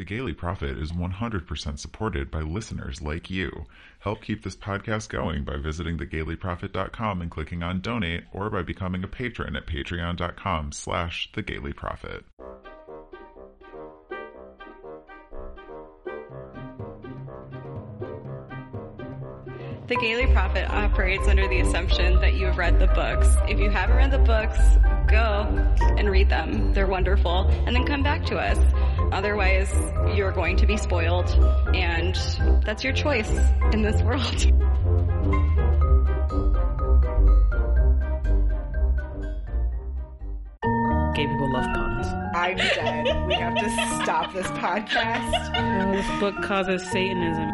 The Gayly Prophet is 100% supported by listeners like you. Help keep this podcast going by visiting thegaylyprophet.com and clicking on donate or by becoming a patron at patreon.com slash thegaylyprophet. The Gayly Prophet operates under the assumption that you have read the books. If you haven't read the books, go and read them. They're wonderful. And then come back to us. Otherwise, you're going to be spoiled. And that's your choice in this world. Gay people love puns. I'm dead. we have to stop this podcast. Oh, this book causes Satanism.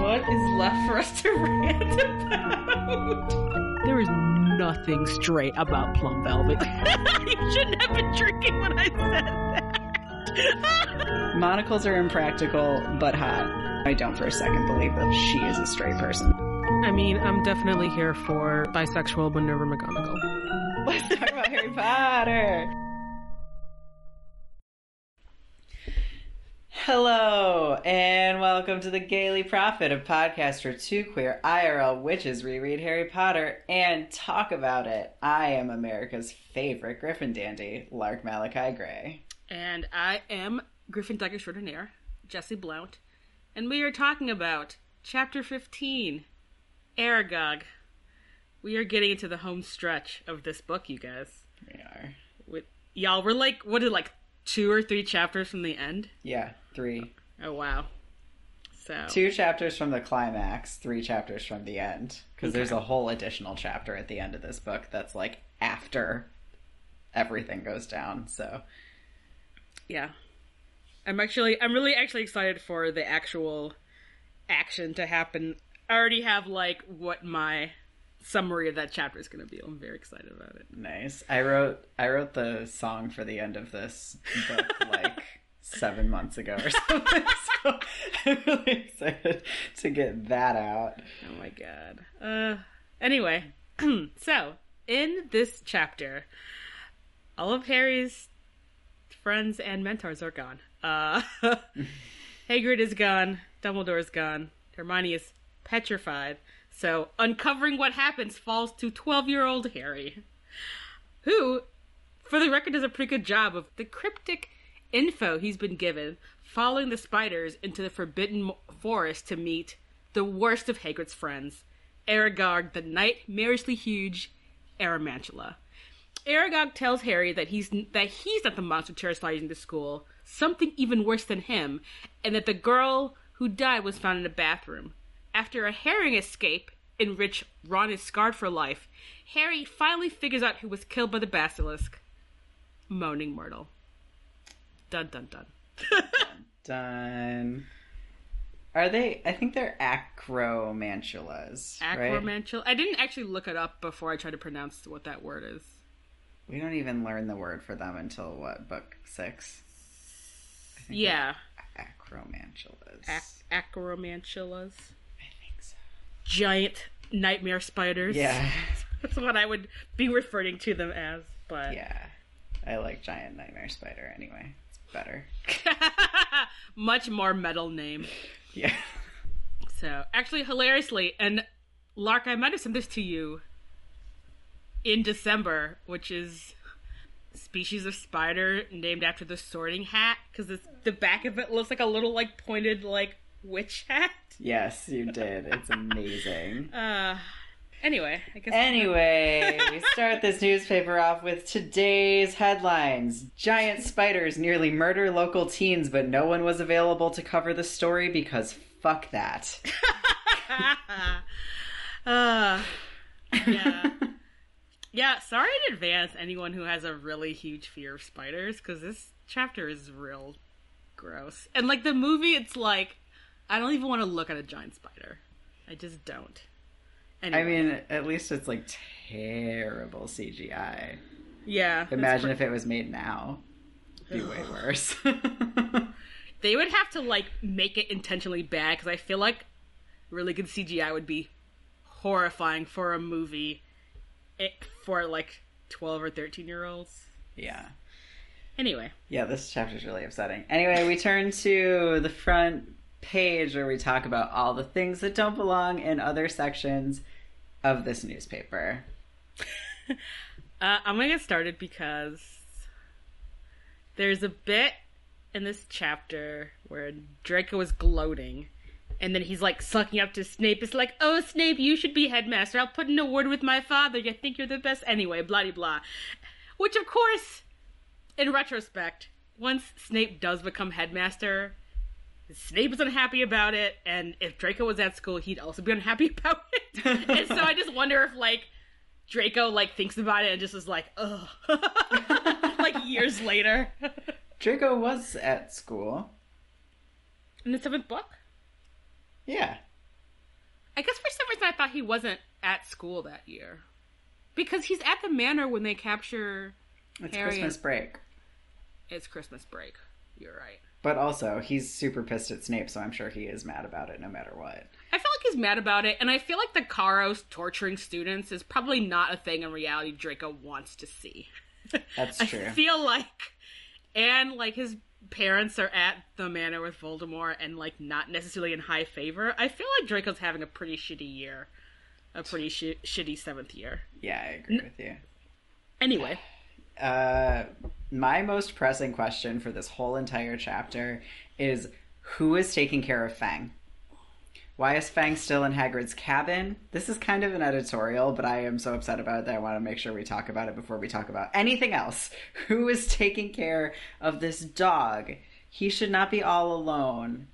What is left for us to rant about? There is nothing straight about Plum Velvet. you shouldn't have been drinking when I said that. Monocles are impractical, but hot. I don't for a second believe that she is a straight person. I mean, I'm definitely here for bisexual Minerva McGonagall. Let's talk about Harry Potter. Hello, and welcome to the Gayly Prophet, a podcast for two queer IRL witches reread Harry Potter and talk about it. I am America's favorite Griffin dandy, Lark Malachi Gray. And I am Gryffindor Extraordinaire, Jesse Blount, and we are talking about Chapter 15, Aragog. We are getting into the home stretch of this book, you guys. We are. With y'all, we're like, what is like two or three chapters from the end? Yeah, three. Oh wow. So Two chapters from the climax, three chapters from the end. Because there's a whole additional chapter at the end of this book that's like after everything goes down. So, yeah. I'm actually I'm really actually excited for the actual action to happen. I already have like what my summary of that chapter is going to be. I'm very excited about it. Nice. I wrote I wrote the song for the end of this book like seven months ago or something. so I'm really excited to get that out. Oh my god. Uh anyway, so in this chapter, all of Harry's friends and mentors are gone. Uh Hagrid is gone, Dumbledore is gone, Hermione is petrified. So, uncovering what happens falls to 12 year old Harry, who, for the record, does a pretty good job of the cryptic info he's been given, following the spiders into the Forbidden Forest to meet the worst of Hagrid's friends, Aragog, the nightmarishly huge Aramantula. Aragog tells Harry that he's that he's not the monster terrorizing the school, something even worse than him, and that the girl who died was found in a bathroom. After a herring escape in which Ron is scarred for life, Harry finally figures out who was killed by the basilisk. Moaning Myrtle. Dun dun dun. Done. Are they? I think they're acromantulas. right? Acromantula. I didn't actually look it up before I tried to pronounce what that word is. We don't even learn the word for them until what book six? Yeah. Acromantulas. Ac- acromantulas. I think so. Giant nightmare spiders. Yeah. That's what I would be referring to them as, but Yeah. I like giant nightmare spider anyway. It's better. much more metal name. Yeah. So, actually, hilariously, and Lark, I might have sent this to you in December, which is species of spider named after the sorting hat because the back of it looks like a little like pointed like witch hat. Yes, you did. It's amazing. Uh, anyway, I guess. Anyway, we start this newspaper off with today's headlines. Giant spiders nearly murder local teens, but no one was available to cover the story because fuck that. uh, yeah. Yeah, sorry in advance, anyone who has a really huge fear of spiders, because this chapter is real gross. And like the movie, it's like, I don't even want to look at a giant spider. I just don't. Anyway, I mean, at least it's like terrible CGI. yeah. Imagine if it was made now. It'd be way worse. they would have to like make it intentionally bad because I feel like really good CGI would be horrifying for a movie it, for like twelve or thirteen year olds. yeah. Anyway, Yeah, this chapter is really upsetting. Anyway, we turn to the front page where we talk about all the things that don't belong in other sections of this newspaper. uh, I'm gonna get started because there's a bit in this chapter where Draco is gloating, and then he's like sucking up to Snape. It's like, oh, Snape, you should be headmaster. I'll put in a word with my father. You think you're the best anyway, blah blah blah. Which, of course, in retrospect, once Snape does become headmaster, Snape is unhappy about it, and if Draco was at school, he'd also be unhappy about it. and so I just wonder if like Draco like thinks about it and just is like, ugh, like years later. Draco was at school. In the seventh book, Yeah. I guess for some reason I thought he wasn't at school that year because he's at the manor when they capture. It's Harry Christmas and- break. It's Christmas break. You're right. But also, he's super pissed at Snape, so I'm sure he is mad about it no matter what. I feel like he's mad about it, and I feel like the Carrows torturing students is probably not a thing in reality Draco wants to see. That's true. I feel like, and like his parents are at the manor with Voldemort and like not necessarily in high favor. I feel like Draco's having a pretty shitty year, a pretty shi shitty seventh year. Yeah, I agree with you. Anyway, Uh, my most pressing question for this whole entire chapter is who is taking care of Fang? Why is Fang still in Hagrid's cabin? This is kind of an editorial, but I am so upset about it that I want to make sure we talk about it before we talk about anything else. Who is taking care of this dog? He should not be all alone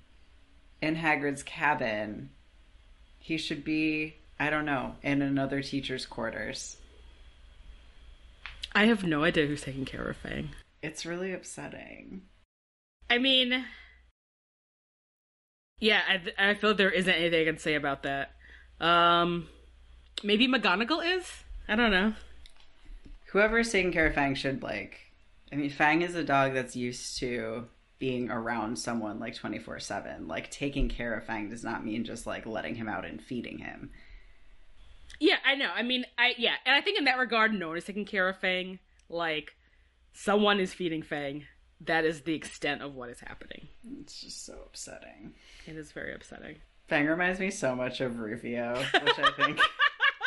in Hagrid's cabin. He should be, I don't know, in another teacher's quarters. I have no idea who's taking care of Fang. It's really upsetting. I mean, yeah, I, I feel there isn't anything I can say about that. Um, maybe McGonagall is. I don't know. whoever's taking care of Fang should like. I mean, Fang is a dog that's used to being around someone like twenty four seven. Like taking care of Fang does not mean just like letting him out and feeding him. Yeah, I know. I mean, I yeah, and I think in that regard, no one is taking care of Fang. Like, someone is feeding Fang. That is the extent of what is happening. It's just so upsetting. It is very upsetting. Fang reminds me so much of Rufio, which I think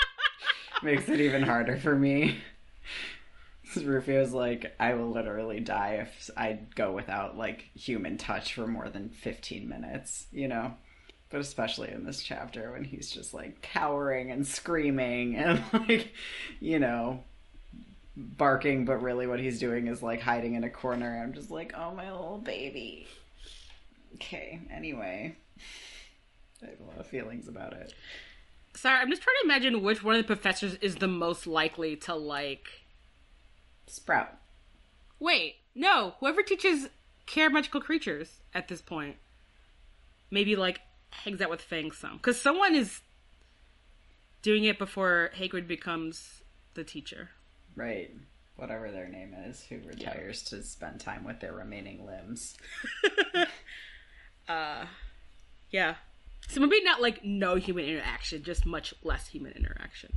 makes it even harder for me. Rufio's like, I will literally die if I go without like human touch for more than 15 minutes, you know? But especially in this chapter when he's just like cowering and screaming and like, you know, barking, but really what he's doing is like hiding in a corner. I'm just like, oh, my little baby. Okay, anyway. I have a lot of feelings about it. Sorry, I'm just trying to imagine which one of the professors is the most likely to like. Sprout. Wait, no. Whoever teaches care magical creatures at this point, maybe like hangs out with Fang some, because someone is doing it before Hagrid becomes the teacher. Right. Whatever their name is, who retires to spend time with their remaining limbs. Uh, yeah. So maybe not like no human interaction, just much less human interaction.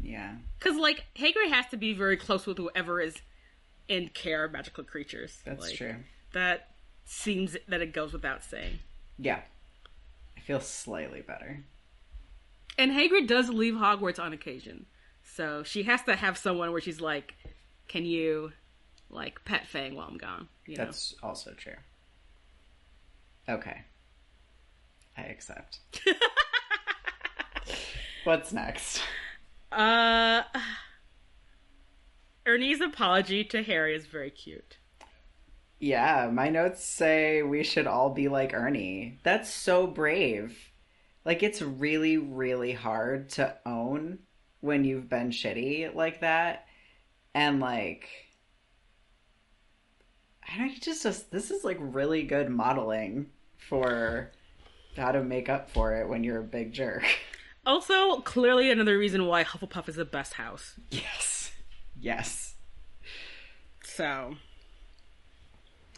Yeah. Because like Hagrid has to be very close with whoever is in care of magical creatures. That's Like, true. That seems that it goes without saying. Yeah. I feel slightly better. And Hagrid does leave Hogwarts on occasion. So she has to have someone where she's like, Can you like pet Fang while I'm gone? You know? That's also true. Okay. I accept. What's next? Uh Ernie's apology to Harry is very cute. Yeah, my notes say we should all be like Ernie. That's so brave. Like, it's really, really hard to own when you've been shitty like that. And, like, I don't just, just, this is like really good modeling for how to make up for it when you're a big jerk. Also, clearly another reason why Hufflepuff is the best house. Yes. Yes. So,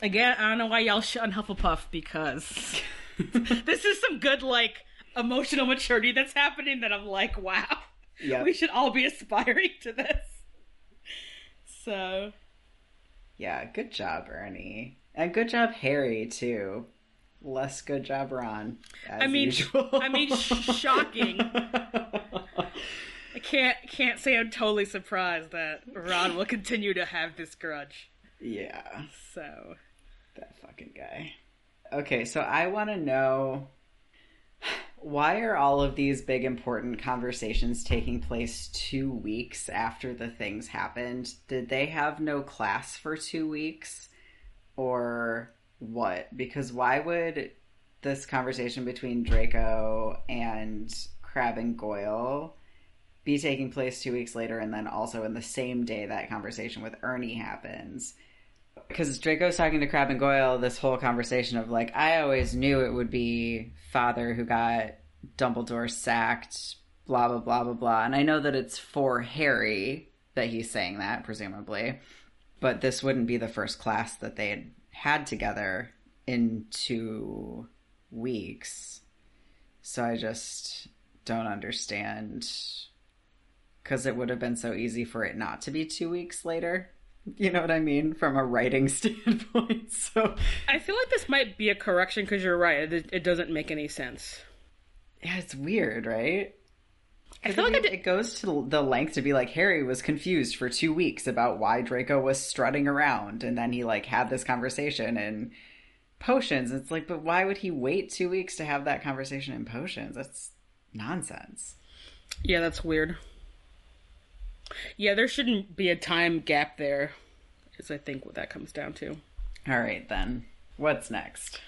again, I don't know why y'all shit on Hufflepuff because this is some good, like, emotional maturity that's happening that I'm like, wow, Yeah. we should all be aspiring to this. So, Yeah, good job, Ernie. And good job, Harry, too. Less good job, Ron. As I mean. I mean, shocking. I can't can't say I'm totally surprised that Ron will continue to have this grudge. yeah, So that fucking guy. Okay, so I want to know why are all of these big important conversations taking place two weeks after the things happened? Did they have no class for two weeks? Or what? Because why would this conversation between Draco and Crabbe and Goyle be taking place two weeks later and then also in the same day that conversation with Ernie happens? Because Draco's talking to Crabbe and Goyle this whole conversation of like, I always knew it would be father who got Dumbledore sacked, blah blah blah blah blah. And I know that it's for Harry that he's saying that, presumably. But this wouldn't be the first class that they had had together in two weeks. So I just don't understand. Because it would have been so easy for it not to be two weeks later. You know what I mean? From a writing standpoint. So, I feel like this might be a correction because you're right. It, it doesn't make any sense. yeah, it's weird, right? I feel like it, it goes to the length to be like Harry was confused for two weeks about why Draco was strutting around, and then he like had this conversation in potions. It's like, but why would he wait two weeks to have that conversation in potions? That's nonsense. yeah, that's weird. Yeah, there shouldn't be a time gap there. Is I think what that comes down to. All right, then. What's next?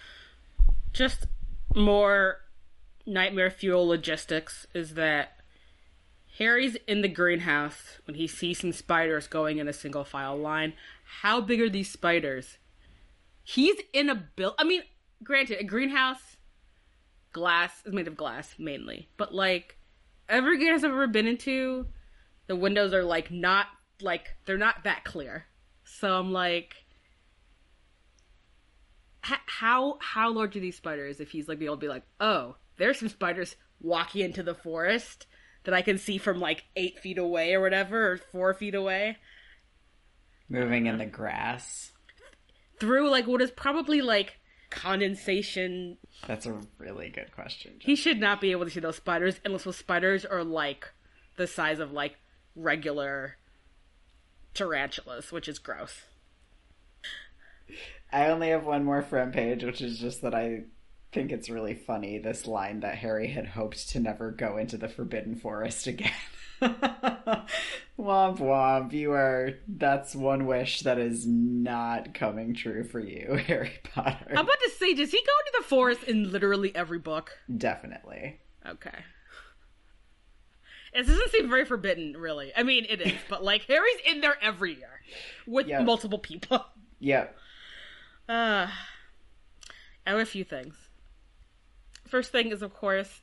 just more nightmare fuel logistics is that Harry's in the greenhouse when he sees some spiders going in a single file line. How big are these spiders? He's in a build. I mean, granted, a greenhouse, glass is made of glass mainly, but like every greenhouse I've ever been into, the windows are like not like they're not that clear. So I'm like, how how large are these spiders? If he's like be able to be like, oh, there's some spiders walking into the forest that I can see from like eight feet away or whatever, or four feet away Moving in the grass. through like what is probably like condensation. That's a really good question. He should not be able to see those spiders unless those spiders are like the size of like regular tarantulas, which is gross. I only have one more front page, which is just that I think it's really funny this line that Harry had hoped to never go into the Forbidden Forest again. womp womp, you are. That's one wish that is not coming true for you, Harry Potter. I'm about to say, does he go into the forest in literally every book? Definitely. Okay. It doesn't seem very forbidden, really. I mean, it is, but like Harry's in there every year with Yeah. multiple people. Yeah. Uh, I have a few things. First thing is, of course,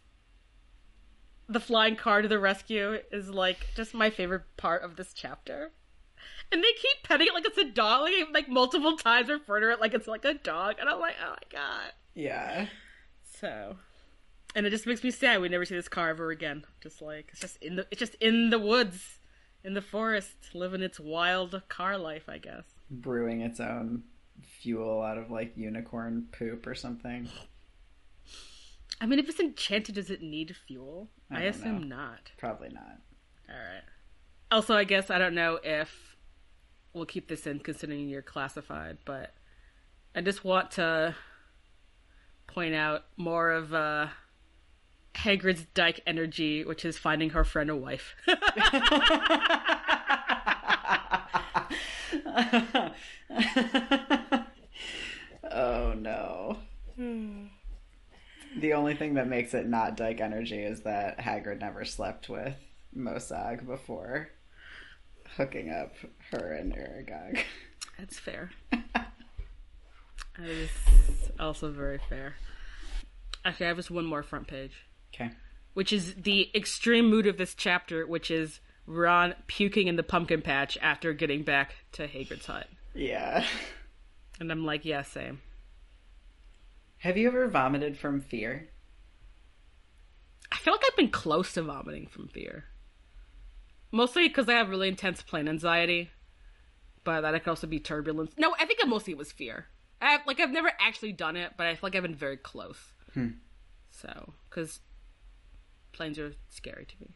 the flying car to the rescue is like just my favorite part of this chapter. And they keep petting it like it's a dog, like, like multiple times refer to it like it's like a dog, and I'm like, oh my god. Yeah. So, and it just makes me sad we never see this car ever again. Just like it's just in the it's just in the woods, in the forest, living its wild car life, I guess. Brewing its own fuel out of like unicorn poop or something. I mean, if it's enchanted, does it need fuel? I I, assume know. not. Probably not. All right. Also, I guess I don't know if we'll keep this in considering you're classified, but I just want to point out more of uh, Hagrid's dyke energy, which is finding her friend a wife. oh no. Hmm. the only thing that makes it not Dyke Energy is that Hagrid never slept with Mosag before hooking up her and Aragog. That's fair. that is also very fair. Actually, I have just one more front page, Okay. which is the extreme mood of this chapter, which is Ron puking in the pumpkin patch after getting back to Hagrid's hut. Yeah. And I'm like, yeah, same. Have you ever vomited from fear? I feel like I've been close to vomiting from fear. Mostly because I have really intense plane anxiety. but that it could also be turbulence. No, I think mostly it was fear. I like I've never actually done it, but I feel like I've been very close. Hmm. So, because planes are scary to me.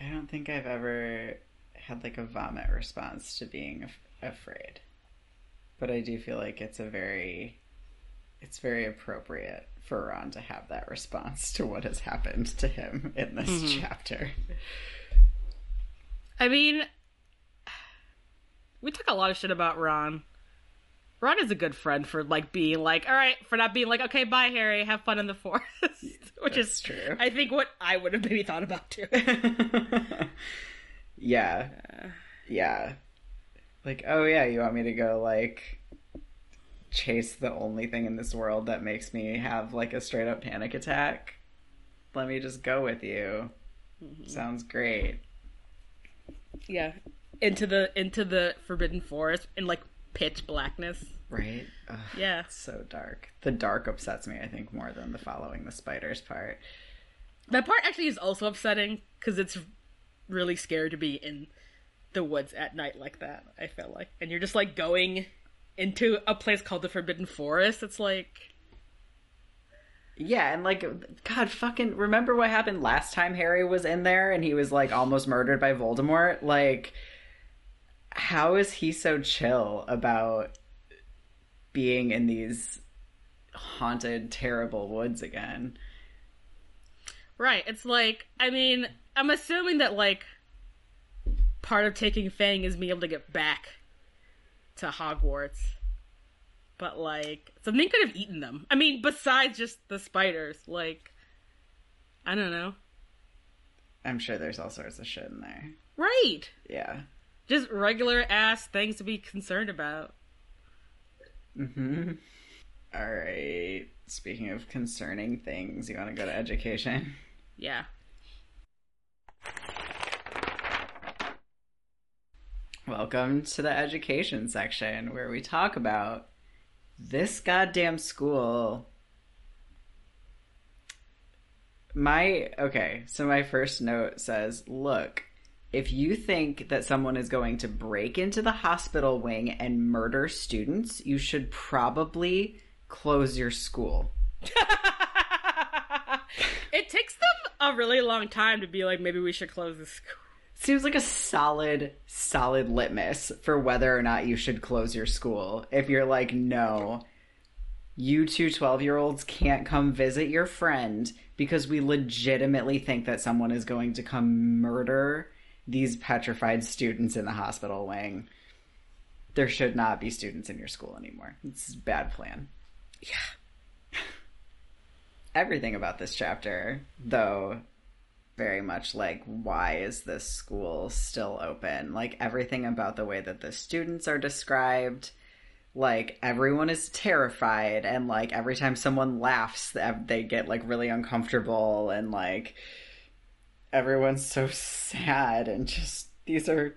I don't think I've ever had like a vomit response to being af- afraid. But I do feel like it's a very it's very appropriate for Ron to have that response to what has happened to him in this mm-hmm. chapter. I mean, we talk a lot of shit about Ron. Ron is a good friend for like being like, all right, for not being like, okay, bye, Harry, have fun in the forest, which is true. I think what I would have maybe thought about too. yeah. Yeah. Like, oh yeah, you want me to go like chase the only thing in this world that makes me have like a straight up panic attack? Let me just go with you. Mm-hmm. Sounds great. yeah, into the into the forbidden forest and like pitch blackness. Right? Ugh, Yeah, so dark. The dark upsets me, I think, more than the following the spiders part. that part actually is also upsetting because it's really scary to be in the woods at night like that. I feel like, and you're just like going into a place called the Forbidden Forest. It's like. Yeah, and like, God, fucking remember what happened last time Harry was in there and he was like almost murdered by Voldemort? Like, how is he so chill about being in these haunted, terrible woods again? Right. It's like, I mean, I'm assuming that, like, part of taking Fang is being able to get back to Hogwarts. But, like, something could have eaten them. I mean, besides just the spiders. Like, I don't know. I'm sure there's all sorts of shit in there. Right. Yeah. Just regular ass things to be concerned about. Mm-hmm. All right. Speaking of concerning things, you want to go to education? Yeah. Welcome to the education section where we talk about this goddamn school. My, okay, so my first note says, look, if you think that someone is going to break into the hospital wing and murder students, you should probably close your school. it takes them a really long time to be like, maybe we should close the school. Seems like a solid, solid litmus for whether or not you should close your school. If you're like, no, you two 12 year olds can't come visit your friend because we legitimately think that someone is going to come murder these petrified students in the hospital wing. There should not be students in your school anymore. It's a bad plan. Yeah. Everything about this chapter, though, very much like why is this school still open like everything about the way that the students are described like everyone is terrified and like every time someone laughs they get like really uncomfortable and like everyone's so sad and just these are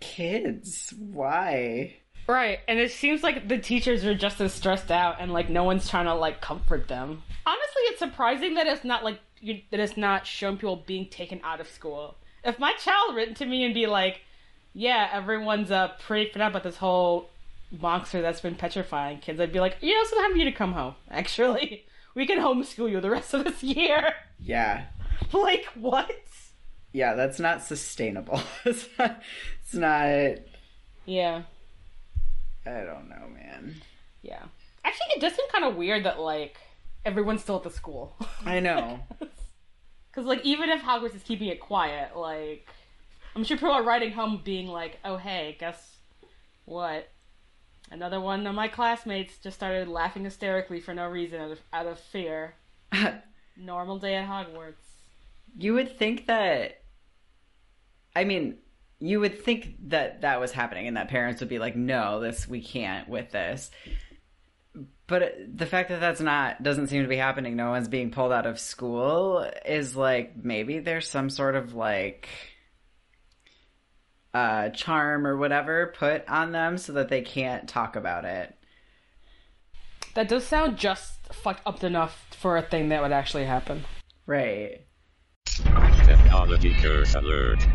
kids why Right, and it seems like the teachers are just as stressed out, and like no one's trying to like comfort them. Honestly, it's surprising that it's not like you, that it's not showing people being taken out of school. If my child written to me and be like, "Yeah, everyone's uh pretty freaked out about this whole monster that's been petrifying kids," I'd be like, "You know, it's time for you to come home. Actually, we can homeschool you the rest of this year." yeah like what? yeah that's not sustainable it's not, it's not Yeah. i don't know man Yeah. Actually, it does seem kind of weird that like everyone's still at the school. i know Because like even if Hogwarts is keeping it quiet, like I'm sure people are writing home being like, "Oh hey, guess what? Another one of my classmates just started laughing hysterically for no reason out of, out of fear. Normal day at Hogwarts." You would think that. I mean, you would think that that was happening and that parents would be like, no, this, we can't with this. But the fact that that's not, doesn't seem to be happening, no one's being pulled out of school, is like, maybe there's some sort of like. Uh, charm or whatever put on them so that they can't talk about it. That does sound just fucked up enough for a thing that would actually happen. Right. Technology curse alert.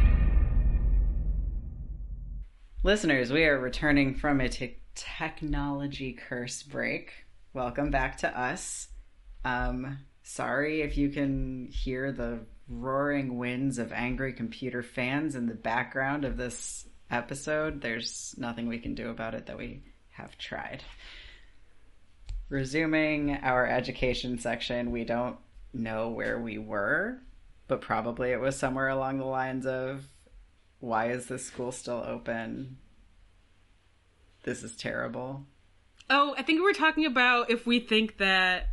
Listeners, we are returning from a te- technology curse break. Welcome back to us. Um, sorry if you can hear the roaring winds of angry computer fans in the background of this episode. There's nothing we can do about it that we have tried. Resuming our education section, we don't know where we were, but probably it was somewhere along the lines of why is this school still open? This is terrible. Oh, I think we were talking about if we think that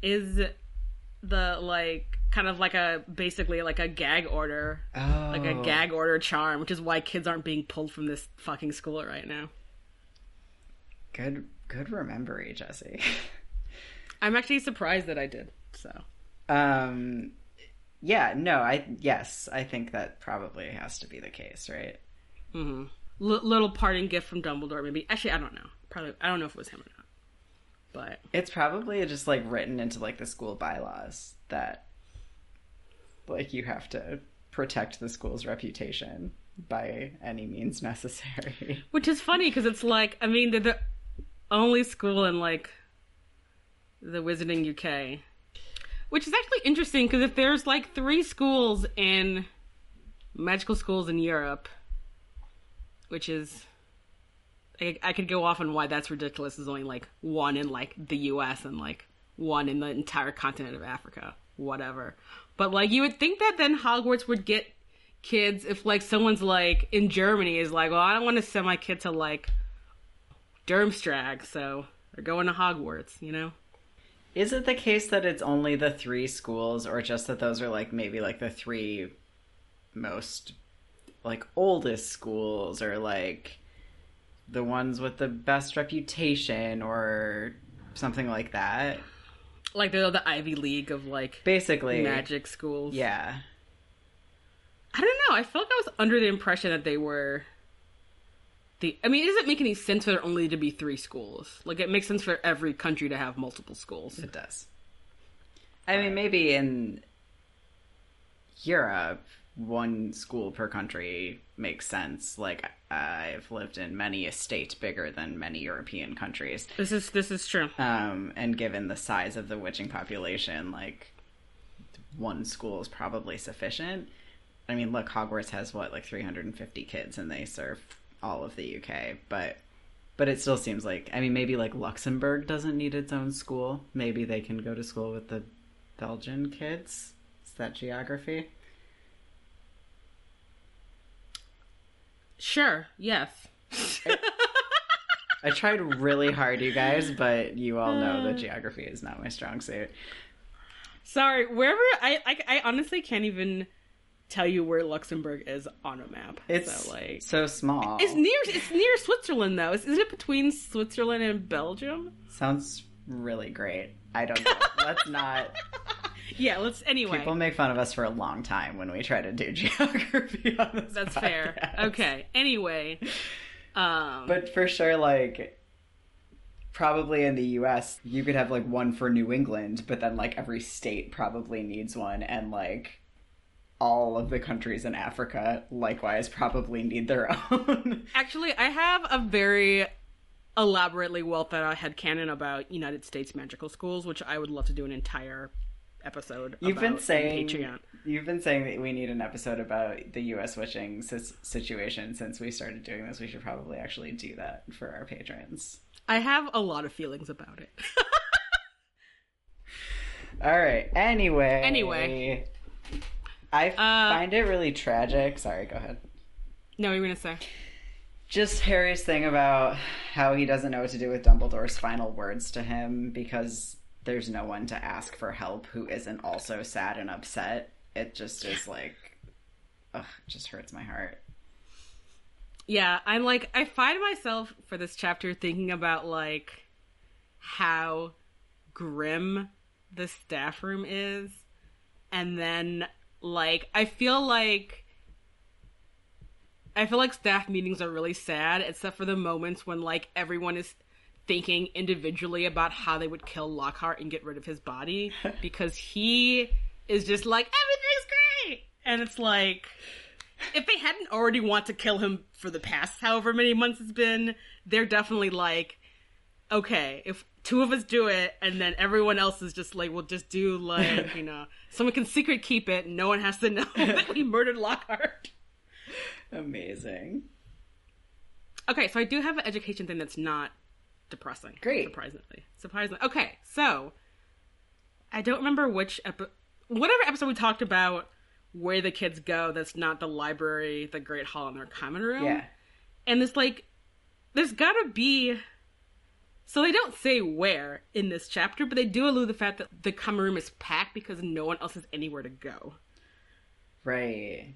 is the like kind of like a basically like a gag order, Oh, like a gag order charm, which is why kids aren't being pulled from this fucking school right now. Good, good remembering, Jesse. I'm actually surprised that I did. So um, yeah, no, I yes, I think that probably has to be the case, right? Mm-hmm. L- little parting gift from Dumbledore, maybe. Actually, I don't know. Probably, I don't know if it was him or not. But It's probably just like written into like the school bylaws that like you have to protect the school's reputation by any means necessary. which is funny because it's like, I mean, they're the only school in like the Wizarding UK, which is actually interesting because if there's like three schools in magical schools in Europe, which is. I, I could go off on why that's ridiculous. There's only like one in like the U.S. and like one in the entire continent of Africa, whatever. But like you would think that then Hogwarts would get kids if like someone's like in Germany is like, well, I don't want to send my kid to like Durmstrang, so they're going to Hogwarts, you know? Is it the case that it's only the three schools, or just that those are like maybe like the three most like oldest schools, or like the ones with the best reputation, or something like that? Like they're the Ivy League of like Basically, magic schools. Yeah, I don't know. I felt like I was under the impression that they were the. I mean, it doesn't make any sense for there only to be three schools. Like it makes sense for every country to have multiple schools. it does. I mean, maybe in Europe, one school per country makes sense. Like I've lived in many a state bigger than many European countries. This is this is true. Um, and given the size of the witching population, like one school is probably sufficient. I mean, look, Hogwarts has what like 350 kids, and they serve all of the UK, but but it still seems like I mean, maybe like Luxembourg doesn't need its own school. Maybe they can go to school with the Belgian kids. Is that geography? Sure. Yes. I tried really hard, you guys, but you all know that uh. geography is not my strong suit. Sorry. Wherever I, I I honestly can't even tell you where Luxembourg is on a map. It's so, like so small. it's near it's near Switzerland though. Is, is it between Switzerland and Belgium? Sounds really great. I don't know. Let's not. Yeah. Let's anyway. People make fun of us for a long time when we try to do geography on this. That's fair. Okay. Anyway. Um. But for sure, like, probably in the US, you could have like one for New England, but then like every state probably needs one, and like all of the countries in Africa likewise probably need their own. Actually, I have a very elaborately well thought out headcanon about United States magical schools, which I would love to do an entire episode You've been saying Patreon. you've been saying that we need an episode about the U.S. witching situation since we started doing this. We should probably actually do that for our patrons. I have a lot of feelings about it. All right. Anyway. Anyway. I Uh, find it really tragic. Sorry. Go ahead. no, what were you gonna say? Just Harry's thing about how he doesn't know what to do with Dumbledore's final words to him because there's no one to ask for help who isn't also sad and upset. It just is like, ugh, it just hurts my heart. Yeah, I'm like I find myself for this chapter thinking about like how grim the staff room is and then like I feel like I feel like staff meetings are really sad except for the moments when like everyone is thinking individually about how they would kill Lockhart and get rid of his body because he is just like everything's great! And it's like if they hadn't already want to kill him for the past however many months it's been, they're definitely like, okay, if two of us do it, and then everyone else is just like, we'll just do like, you know, someone can secret keep it, and no one has to know that we murdered Lockhart. Amazing. Okay, so I do have an education thing that's not depressing. Great. Surprisingly. Surprisingly. Okay, so I don't remember which episode, whatever episode we talked about where the kids go that's not the library, the great hall, and their common room. Yeah. And it's like there's gotta be so they don't say where in this chapter, but they do allude to the fact that the common room is packed because no one else has anywhere to go. Right.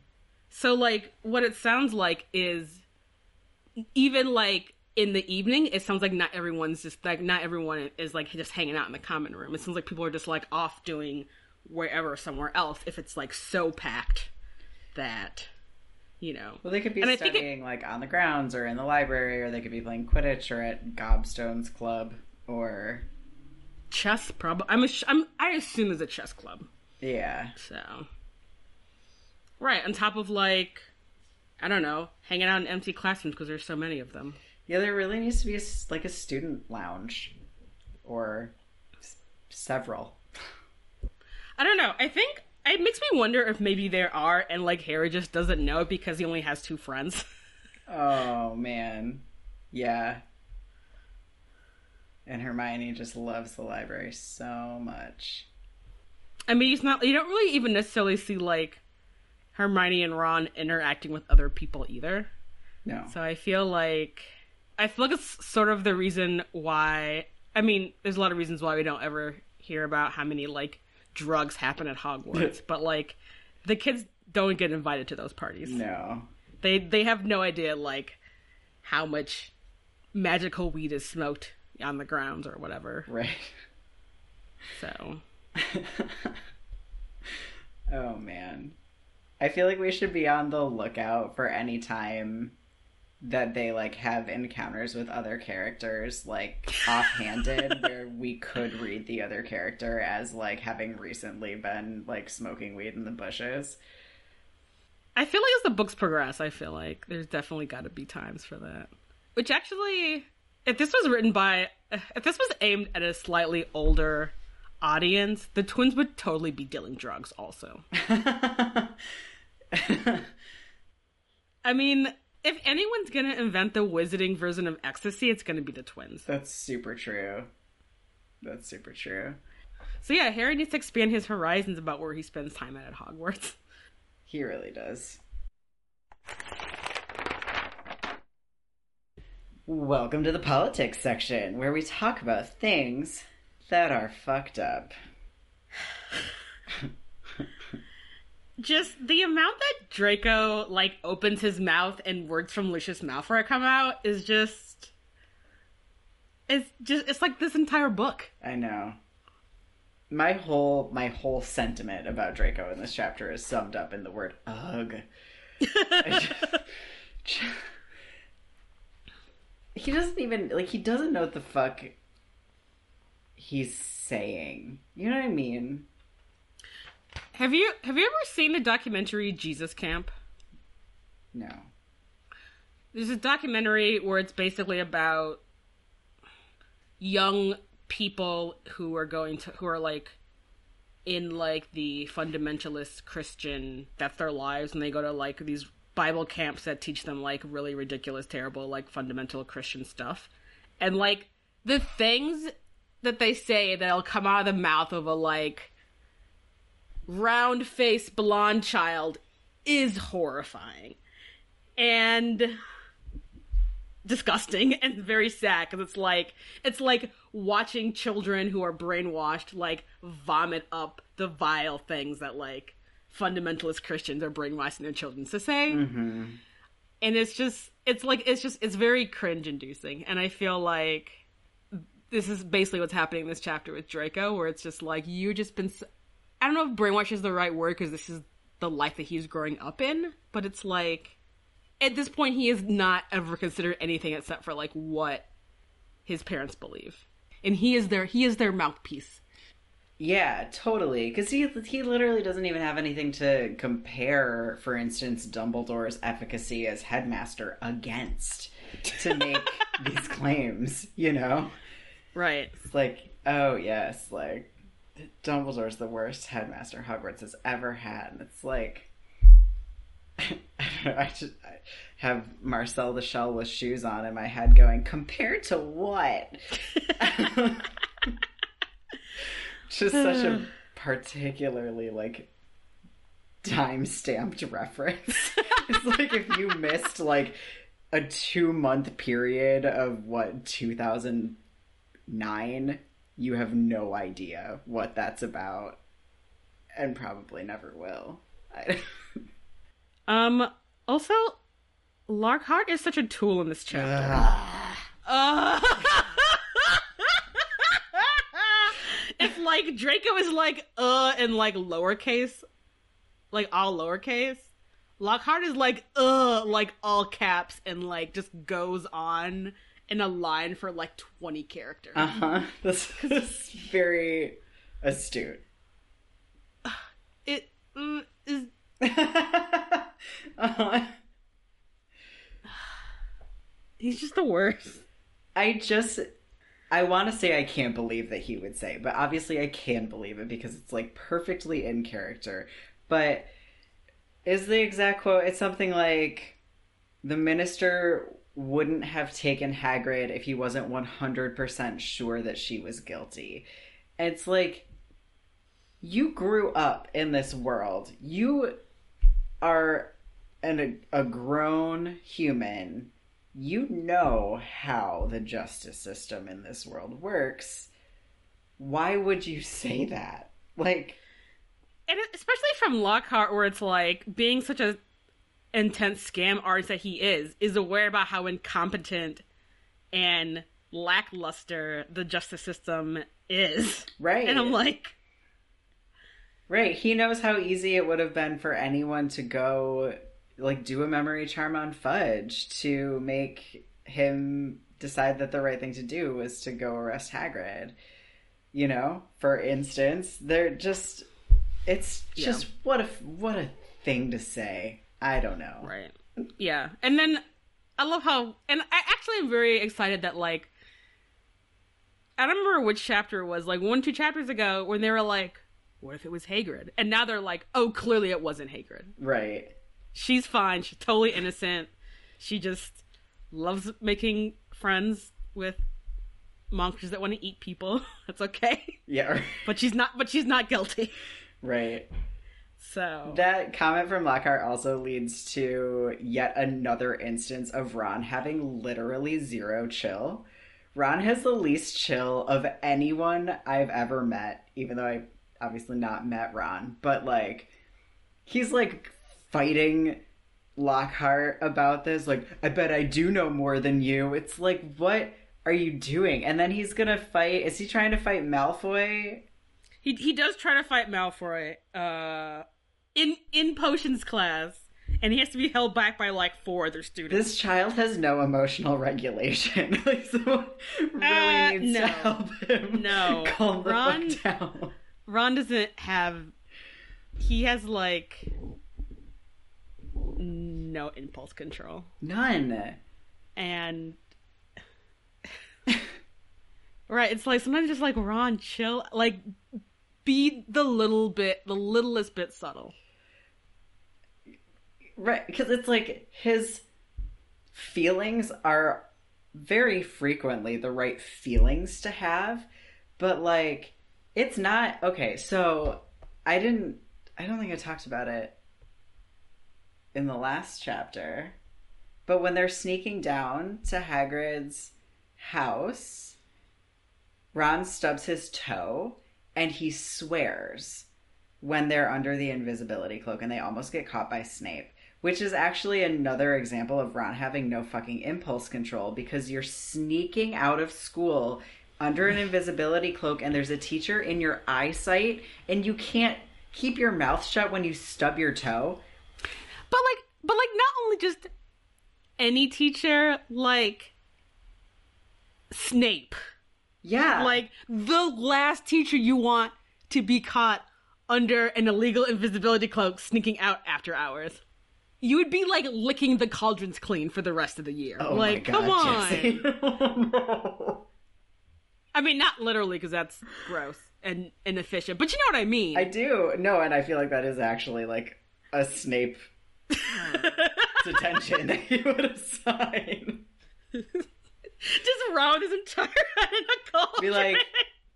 So like what it sounds like is even like in the evening, it sounds like not everyone's just like not everyone is like just hanging out in the common room. It sounds like people are just like off doing wherever somewhere else if it's like so packed that you know. Well, they could be And think it- studying like on the grounds or in the library, or they could be playing Quidditch or at Gobstone's club, or chess probably I'm, a, I'm I assume there's a chess club. yeah, So Right, on top of like I don't know, hanging out in empty classrooms because there's so many of them. yeah. There really needs to be a like a student lounge, or s- several. I don't know. I think it makes me wonder if maybe there are, and like Harry just doesn't know it because he only has two friends. Oh man, yeah. And Hermione just loves the library so much. I mean, he's not. You don't really even necessarily see like Hermione and Ron interacting with other people either. No, So I feel like I feel like it's sort of the reason why. I mean, there's a lot of reasons why we don't ever hear about how many like drugs happen at Hogwarts, but like the kids don't get invited to those parties. no. They they have no idea like how much magical weed is smoked on the grounds or whatever. Right. So Oh man. I feel like we should be on the lookout for any time that they like have encounters with other characters like offhanded where we could read the other character as like having recently been like smoking weed in the bushes. I feel like as the books progress, I feel like there's definitely got to be times for that. Which actually, if this was written by, if this was aimed at a slightly older audience, the twins would totally be dealing drugs. Also, I mean, if anyone's gonna invent the wizarding version of ecstasy, it's gonna be the twins. That's super true. That's super true. So yeah, Harry needs to expand his horizons about where he spends time at at Hogwarts. He really does. Welcome to the politics section, where we talk about things that are fucked up. Just the amount that Draco like opens his mouth and words from Lucius Malfoy come out is just it's just it's like this entire book. I know. My whole my whole sentiment about Draco in this chapter is summed up in the word ugh. I just- he doesn't even like he doesn't know what the fuck he's saying. You know what I mean? Have you have you ever seen the documentary Jesus Camp? No. There's a documentary where it's basically about young people who are going to who are like in like the fundamentalist Christian that's their lives and they go to like these Bible camps that teach them like really ridiculous, terrible, like fundamental Christian stuff. And like the things that they say that'll come out of the mouth of a like round faced blonde child is horrifying. And disgusting and very sad because it's like it's like watching children who are brainwashed like vomit up the vile things that like fundamentalist Christians are brainwashing their children to say. Mm-hmm. And it's just it's like it's just it's very cringe inducing and I feel like this is basically what's happening in this chapter with Draco where it's just like you just been I don't know if brainwash is the right word because this is the life that he's growing up in, but it's like at this point he is not ever considered anything except for like what his parents believe and he is their he is their mouthpiece Yeah, totally. Because he he literally doesn't even have anything to compare, for instance, Dumbledore's efficacy as headmaster against to make these claims. You know, Right. it's like, oh yes, like Dumbledore's the worst headmaster Hogwarts has ever had. And it's like, I don't. I just I have Marcel the Shell with shoes on in my head, going compared to what? just such a particularly like time stamped reference. it's like if you missed like a two month period of what 2009, you have no idea what that's about, and probably never will. Um. Also, Lockhart is such a tool in this chapter. Uh, if like Draco is like uh in like lowercase, like all lowercase, Lockhart is like uh like all caps and like just goes on in a line for like twenty characters. Uh huh. This is very astute. It uh, is uh-huh. he's just the worst. I just I want to say I can't believe that he would say, but obviously I can believe it because it's like perfectly in character. But is the exact quote? It's something like the minister wouldn't have taken Hagrid if he wasn't 100% sure that she was guilty. It's like you grew up in this world. You are an, a grown human you know how the justice system in this world works. Why would you say that? Like, and especially from Lockhart, where it's like being such a intense scam artist that he is, is aware about how incompetent and lackluster the justice system is. right. And I'm like, right. He knows how easy it would have been for anyone to go, like, do a memory charm on Fudge to make him decide that the right thing to do was to go arrest Hagrid. You know, for instance, they're just. It's Yeah. just what a what a thing to say. I don't know. right, yeah. And then I love how, and I actually am very excited that like, I don't remember which chapter it was, like one two chapters ago, when they were like, "What if it was Hagrid?" And now they're like, "Oh, clearly it wasn't Hagrid." Right. she's fine. She's totally innocent. She just loves making friends with monsters that want to eat people. That's okay. Yeah. But she's not. But she's not guilty. right. So That comment from Lockhart also leads to yet another instance of Ron having literally zero chill. Ron has the least chill of anyone I've ever met, even though I've obviously not met Ron, but like, he's like fighting Lockhart about this. Like, I bet I do know more than you. It's like, what are you doing? And then he's gonna fight. Is he trying to fight Malfoy? He he does try to fight Malfoy. Uh, in in potions class, and he has to be held back by like four other students. This child has no emotional regulation. like someone really Uh, needs no. to help him. No. calm the Ron- fuck down. Ron doesn't have. He has like no impulse control. None. and right it's like sometimes just like ron chill like be the little bit the littlest bit subtle Right, because it's like his feelings are very frequently the right feelings to have, but like it's not okay. So I didn't. I don't think I talked about it in the last chapter, but when they're sneaking down to Hagrid's house, Ron stubs his toe and he swears when they're under the invisibility cloak and they almost get caught by Snape. Which is actually another example of Ron having no fucking impulse control because you're sneaking out of school under an invisibility cloak and there's a teacher in your eyesight and you can't keep your mouth shut when you stub your toe. but like but like not only just any teacher like snape Yeah. like the last teacher you want to be caught under an illegal invisibility cloak sneaking out after hours. You would be like licking the cauldrons clean for the rest of the year. Oh like, come on. No. I mean, not literally because that's gross and inefficient, but you know what I mean. I do. No, and I feel like that is actually like a Snape uh, detention that he would assign. Just round his entire head in a cauldron. Be like,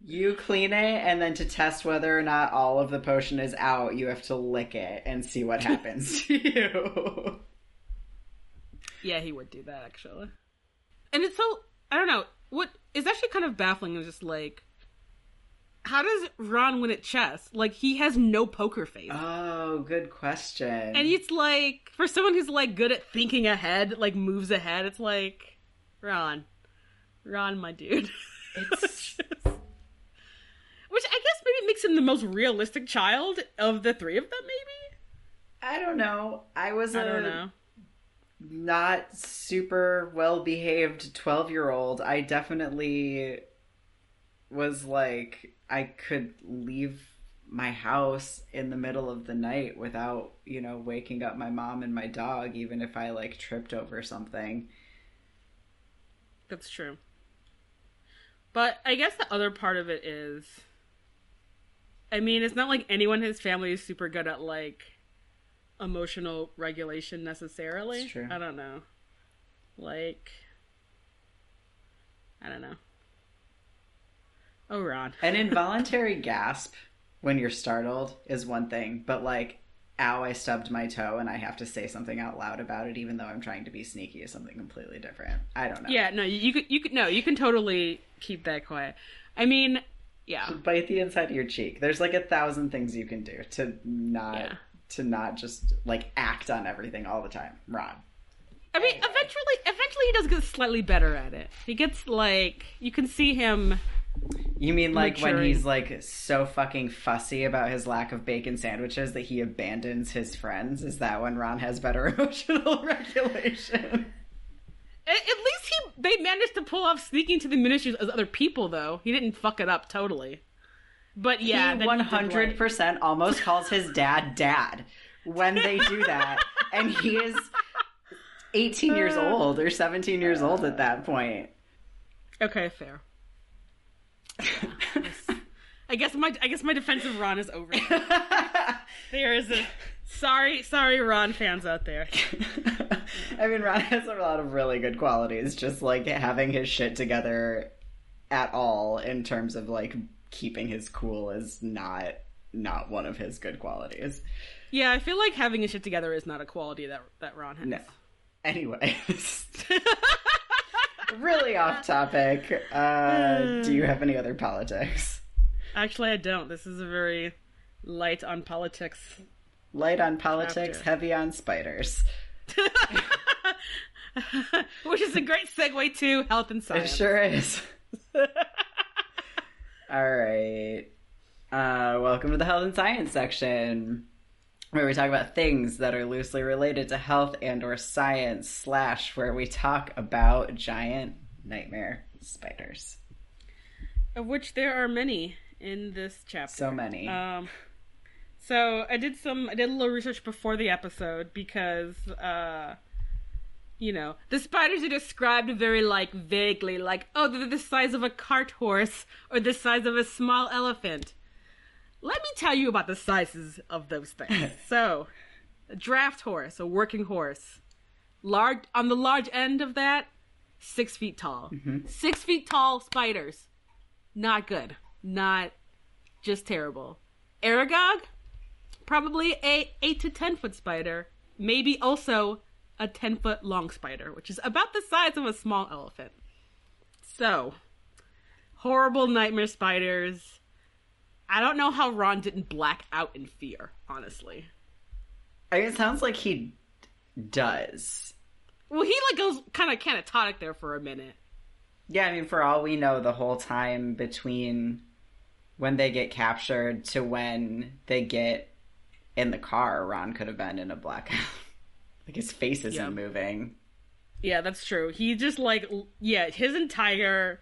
you clean it, and then to test whether or not all of the potion is out, you have to lick it and see what happens to you. Yeah, he would do that actually. And it's so I don't know what is actually kind of baffling is just like how does Ron win at chess? Like he has no poker face. Oh, good question. and it's like for someone who's like good at thinking ahead, like moves ahead, it's like Ron. Ron, my dude. It's- Which I guess maybe makes him the most realistic child of the three of them, maybe? I don't know. I was I a don't know. not super well behaved 12 year old. I definitely was like, I could leave my house in the middle of the night without, you know, waking up my mom and my dog, even if I like tripped over something. That's true. But I guess the other part of it is I mean, it's not like anyone in his family is super good at like emotional regulation necessarily. I don't know. Like I don't know. Oh Ron. An involuntary gasp when you're startled is one thing, but like, ow, I stubbed my toe and I have to say something out loud about it, even though I'm trying to be sneaky, is something completely different. I don't know. Yeah, no, you, could you could no, you can totally keep that quiet. I mean, yeah. Bite the inside of your cheek. There's like a thousand things you can do to not Yeah. to not just like act on everything all the time. Ron. I mean, eventually eventually he does get slightly better at it. He gets like you can see him You mean like when he's like so fucking fussy about his lack of bacon sandwiches that he abandons his friends? Is that when Ron has better emotional regulation? At, at least he they managed to pull off sneaking to the ministries as other people though. He didn't fuck it up totally. But yeah, he one hundred percent almost calls his dad dad when they do that, and he is eighteen years old or seventeen years old at that point. Okay, fair. I guess my I guess my defense of Ron is over. there is a sorry sorry Ron fans out there. I mean, Ron has a lot of really good qualities, just like having his shit together at all in terms of like keeping his cool is not not one of his good qualities. Yeah, I feel like having his shit together is not a quality that that Ron has. No. Anyway, really off topic. Uh, do you have any other politics? Actually, I don't. This is a very light on politics. Light on politics, Chapter. heavy on spiders. Which is a great segue to health and science. It science. sure is. All right. Uh, welcome to the health and science section, where we talk about things that are loosely related to health and or science. Slash, where we talk about giant nightmare spiders. Of which there are many in this chapter. So many. Um, so I did some, I did a little research before the episode because, uh, you know, the spiders are described very like vaguely, like oh, they're the size of a cart horse or the size of a small elephant. Let me tell you about the sizes of those things. so, a draft horse, a working horse, large on the large end of that, six feet tall. Mm-hmm. Six feet tall spiders, not good, not just terrible. Aragog, probably a eight to ten foot spider, maybe also a ten foot long spider, which is about the size of a small elephant. So, horrible nightmare spiders. I don't know how Ron didn't black out in fear, honestly. I mean, it sounds like he does. Well, he like goes kind of catatonic there for a minute. Yeah, I mean, for all we know, the whole time between when they get captured to when they get in the car, Ron could have been in a blackout. like his face isn't Yeah. moving. Yeah, that's true. He just like yeah, his entire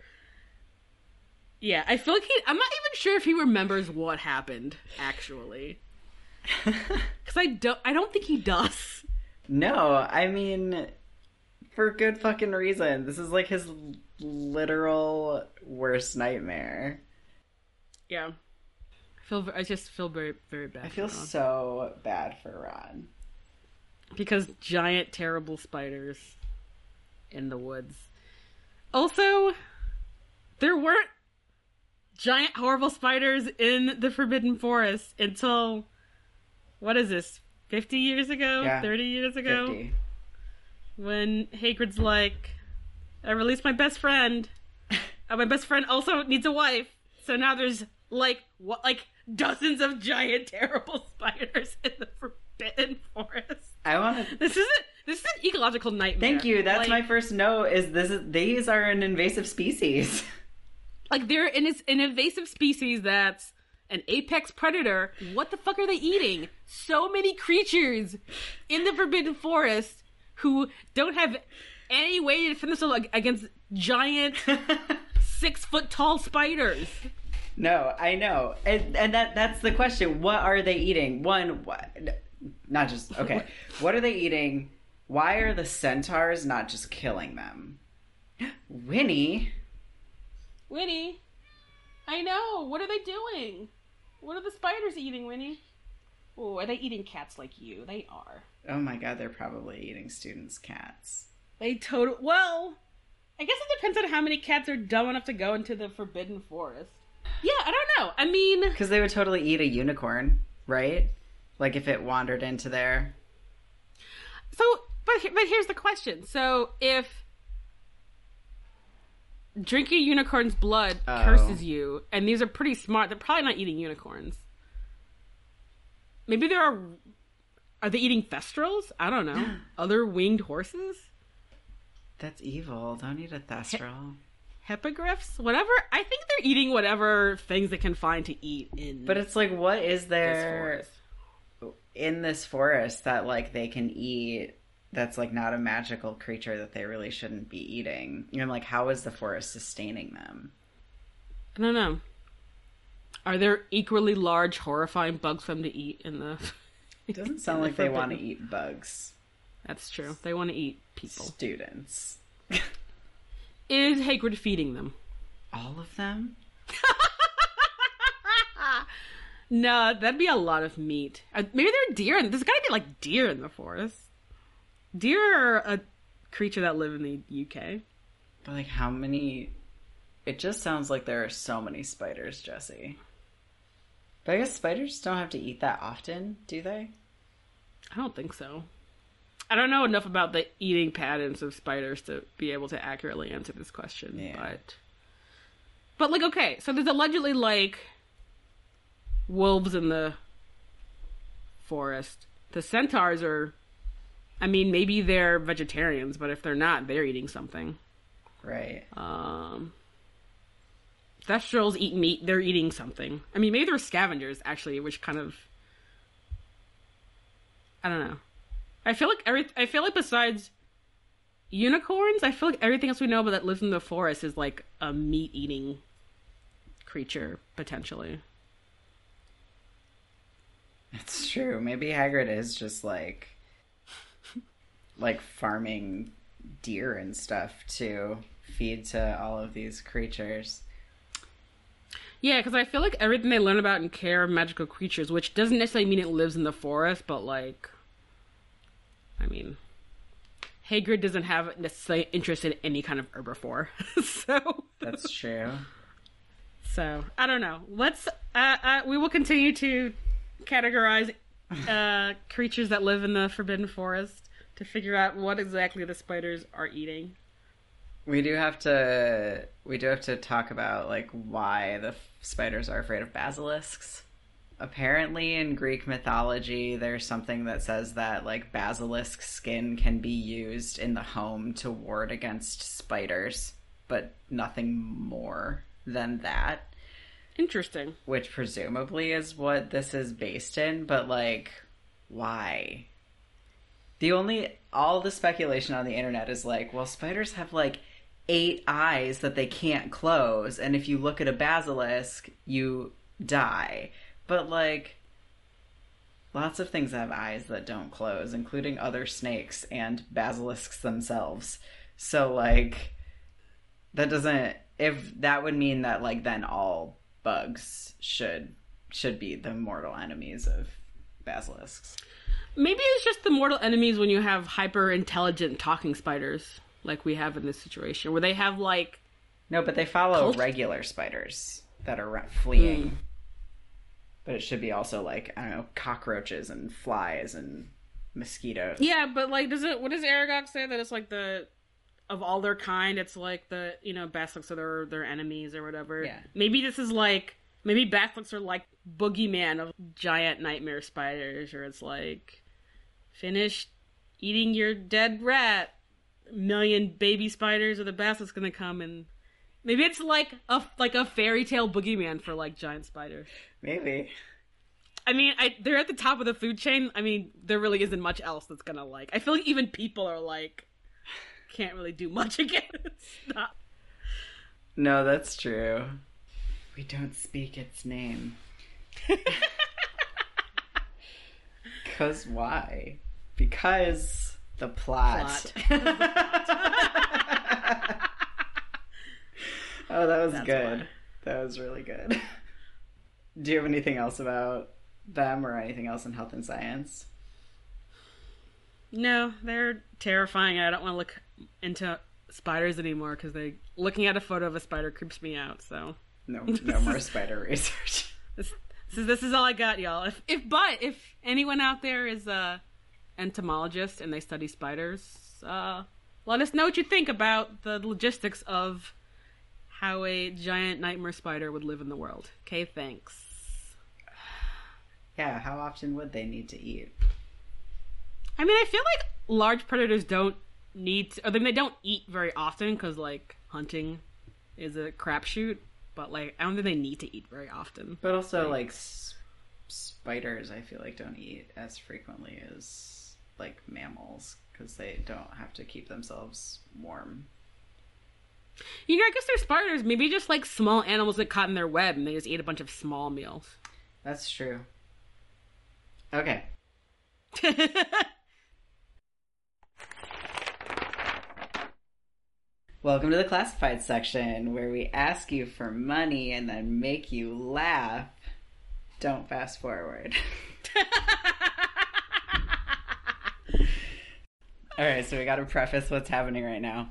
Yeah, I feel like he. I'm not even sure if he remembers what happened actually, because I don't. I don't think he does. No, I mean, for good fucking reason. This is like his literal worst nightmare. Yeah, I feel. I just feel very, very bad. I feel so bad for Ron. because giant, terrible spiders in the woods. Also, there weren't giant, horrible spiders in the Forbidden Forest until what is this? Fifty years ago? Yeah. Thirty years ago? 50. when Hagrid's like, I released my best friend. Uh, my best friend also needs a wife. So now there's like what like dozens of giant terrible spiders in the forbidden forest. I want to. This isn't this is an ecological nightmare. Thank you. That's Like- my first note. Is this? Is, these are an invasive species. Like they're in an invasive species that's an apex predator. What the fuck are they eating? So many creatures in the forbidden forest who don't have any way to defend themselves ag- against giant six foot tall spiders. no, I know, and and that that's the question. What are they eating? One, what? Not just okay. what are they eating? Why are the centaurs not just killing them? Winnie. Winnie, I know. What are they doing? What are the spiders eating, Winnie? Oh, are they eating cats like you? They are. Oh my god, they're probably eating students' cats. They total. Well, I guess it depends on how many cats are dumb enough to go into the forbidden forest. Yeah, I don't know. I mean, Because they would totally eat a unicorn, right? Like if it wandered into there. so but but here's the question. So if drinking unicorn's blood Oh. curses you, and these are pretty smart, they're probably not eating unicorns. Maybe there are. Are they eating thestrals? I don't know. Other winged horses? That's evil. Don't eat a thestral. Hippogriffs? Whatever. I think they're eating whatever things they can find to eat in But it's like, what is this there forest. in this forest that like they can eat? That's like not a magical creature that they really shouldn't be eating. You know, like how is the forest sustaining them? I don't know. Are there equally large, horrifying bugs for them to eat in the? It doesn't sound like they want to eat bugs. That's true. They want to eat people. Students, Is Hagrid feeding them? all of them. No, that'd be a lot of meat. Uh, maybe there are deer. in There's got to be like deer in the forest. Deer are a creature that live in the UK. But like, how many? It just sounds like there are so many spiders, Jesse. But I guess spiders don't have to eat that often, do they? I don't think so. I don't know enough about the eating patterns of spiders to be able to accurately answer this question. Yeah. But, but like, okay, so there's allegedly like wolves in the forest. The centaurs are, I mean, maybe they're vegetarians, but if they're not, they're eating something. Right. Um, Thestrals eat meat. They're eating something. I mean, maybe they're scavengers actually, which kind of I don't know. I feel like every I feel like besides unicorns, I feel like everything else we know about that lives in the forest is like a meat eating creature potentially. It's true. Maybe Hagrid is just like like farming deer and stuff to feed to all of these creatures. Yeah, because I feel like everything they learn about and care of magical creatures, which doesn't necessarily mean it lives in the forest, but like, I mean, Hagrid doesn't have necessarily interest in any kind of herbivore, so That's true. so I don't know. Let's uh, uh, we will continue to categorize uh, creatures that live in the Forbidden Forest to figure out what exactly the spiders are eating. We do have to we do have to talk about like why the f- spiders are afraid of basilisks. Apparently in Greek mythology there's something that says that like basilisk skin can be used in the home to ward against spiders, but nothing more than that, Interesting. which presumably is what this is based in, but like why? The only all the speculation on the internet is like, well, spiders have like eight eyes that they can't close, and if you look at a basilisk, you die. But like lots of things have eyes that don't close, including other snakes and basilisks themselves. So like that doesn't if that would mean that like then all bugs should should be the mortal enemies of basilisks. Maybe it's just the mortal enemies when you have hyper intelligent talking spiders, like we have in this situation, where they have like No, but they follow Cult- regular spiders that are fleeing. Hmm. But it should be also like I don't know cockroaches and flies and mosquitoes. yeah, but like does it? What does Aragog say that it's like the of all their kind? It's like the you know basilisks are their their enemies or whatever. Yeah. Maybe this is like maybe basilisks are like boogeyman of giant nightmare spiders, or it's like finish eating your dead rat. A Million baby spiders or the basilisk's gonna come and maybe it's like a like a fairy tale boogeyman for like giant spiders. Maybe. I mean, I, they're at the top of the food chain. I mean, there really isn't much else that's gonna like. I feel like even people are like, can't really do much against. Stop. No, that's true. We don't speak its name. Cause why? Because the plot. oh, that was That's good. why. That was really good. Do you have anything else about them or anything else in health and science? No, they're terrifying. I don't want to look into spiders anymore because they looking at a photo of a spider creeps me out. So No, no more spider research. this, this is this is all I got, y'all. If if but if anyone out there is a entomologist and they study spiders, uh, let us know what you think about the logistics of how a giant nightmare spider would live in the world. Okay, thanks. Yeah, how often would they need to eat? I mean, I feel like large predators don't need, to, I mean, they don't eat very often because like hunting is a crapshoot. But like, I don't think they need to eat very often. But also, like, s- spiders, I feel like don't eat as frequently as like mammals because they don't have to keep themselves warm. You know, I guess they're spiders. Maybe just like small animals that caught in their web and they just eat a bunch of small meals. That's true. Okay. Welcome to the classified section where we ask you for money and then make you laugh. Don't fast forward. All right, so we got to preface what's happening right now.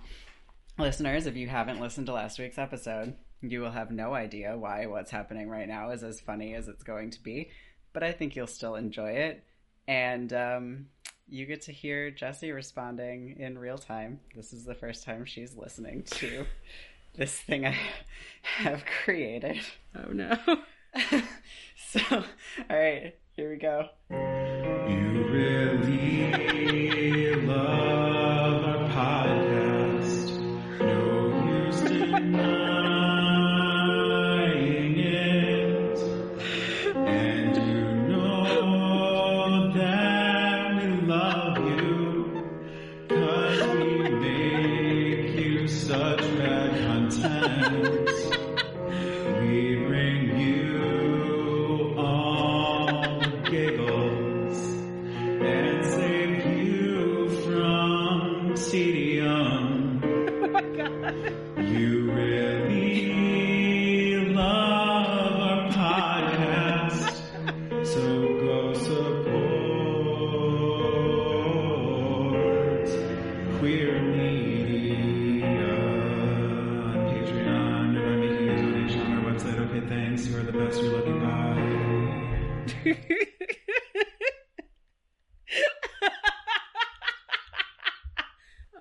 Listeners, if you haven't listened to last week's episode, you will have no idea why what's happening right now is as funny as it's going to be, but I think you'll still enjoy it. And um, you get to hear Jesse responding in real time. This is the first time she's listening to this thing I have created. oh no. so, all right, here we go. You really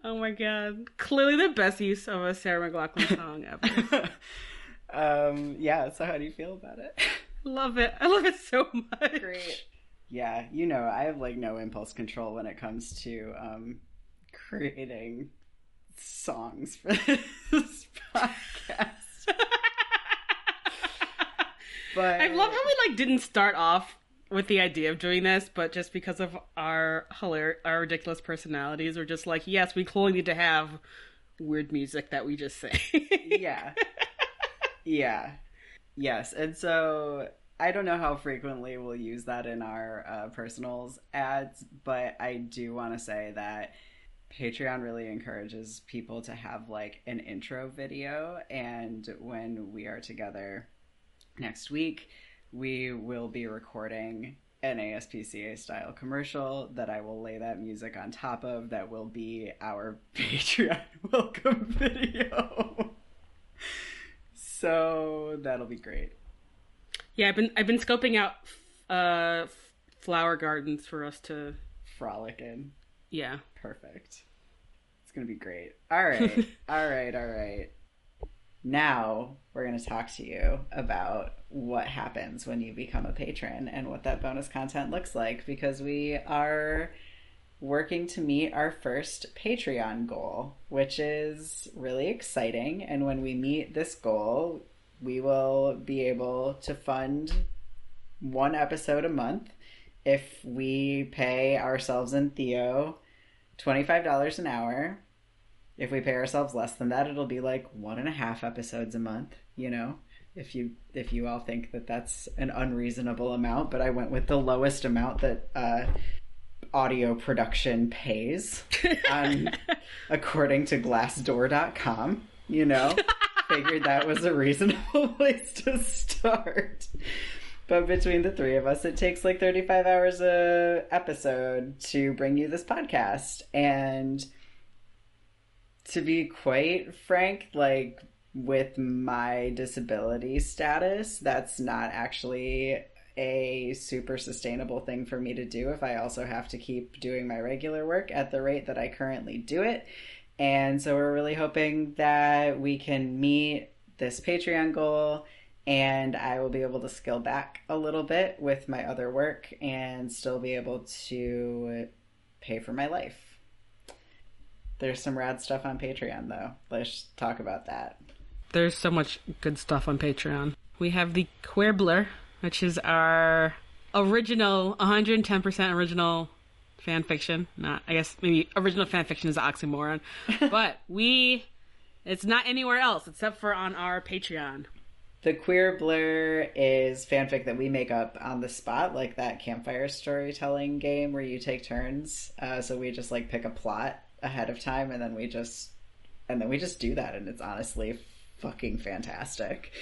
oh my god. Clearly the best use of a Sarah McLachlan song ever. um, yeah, so how do you feel about it? love it. I love it so much. Great. Yeah, you know, I have like no impulse control when it comes to um, creating songs for this podcast. but I love how we like didn't start off with the idea of doing this, but just because of our hilar- our ridiculous personalities, we're just like, yes, we clearly need to have weird music that we just sing. yeah. Yeah. Yes. And so I don't know how frequently we'll use that in our uh, personals ads, but I do want to say that Patreon really encourages people to have like an intro video. And when we are together next week, we will be recording an ASPCA style commercial that I will lay that music on top of that will be our Patreon welcome video. so that'll be great. Yeah, I've been I've been scoping out uh flower gardens for us to frolic in. Yeah. Perfect. It's going to be great. All right. all right, all right. Now, we're going to talk to you about what happens when you become a patron and what that bonus content looks like because we are working to meet our first Patreon goal, which is really exciting. And when we meet this goal, we will be able to fund one episode a month if we pay ourselves and Theo $25 an hour. If we pay ourselves less than that, it'll be like one and a half episodes a month, you know? If you if you all think that that's an unreasonable amount, but I went with the lowest amount that uh, audio production pays, on, according to Glassdoor.com. You know, figured that was a reasonable place to start. But between the three of us, it takes like 35 hours a episode to bring you this podcast. And to be quite frank, like with my disability status, that's not actually a super sustainable thing for me to do if I also have to keep doing my regular work at the rate that I currently do it. And so we're really hoping that we can meet this Patreon goal and I will be able to scale back a little bit with my other work and still be able to pay for my life. There's some rad stuff on Patreon though. Let's talk about that. There's so much good stuff on Patreon. We have the Queerbler, which is our original 110% original fan fiction. Not, I guess maybe original fan fiction is an oxymoron, but we, it's not anywhere else except for on our Patreon. The Queer Blur is fanfic that we make up on the spot, like that campfire storytelling game where you take turns. Uh, so we just like pick a plot ahead of time, and then we just and then we just do that, and it's honestly fucking fantastic.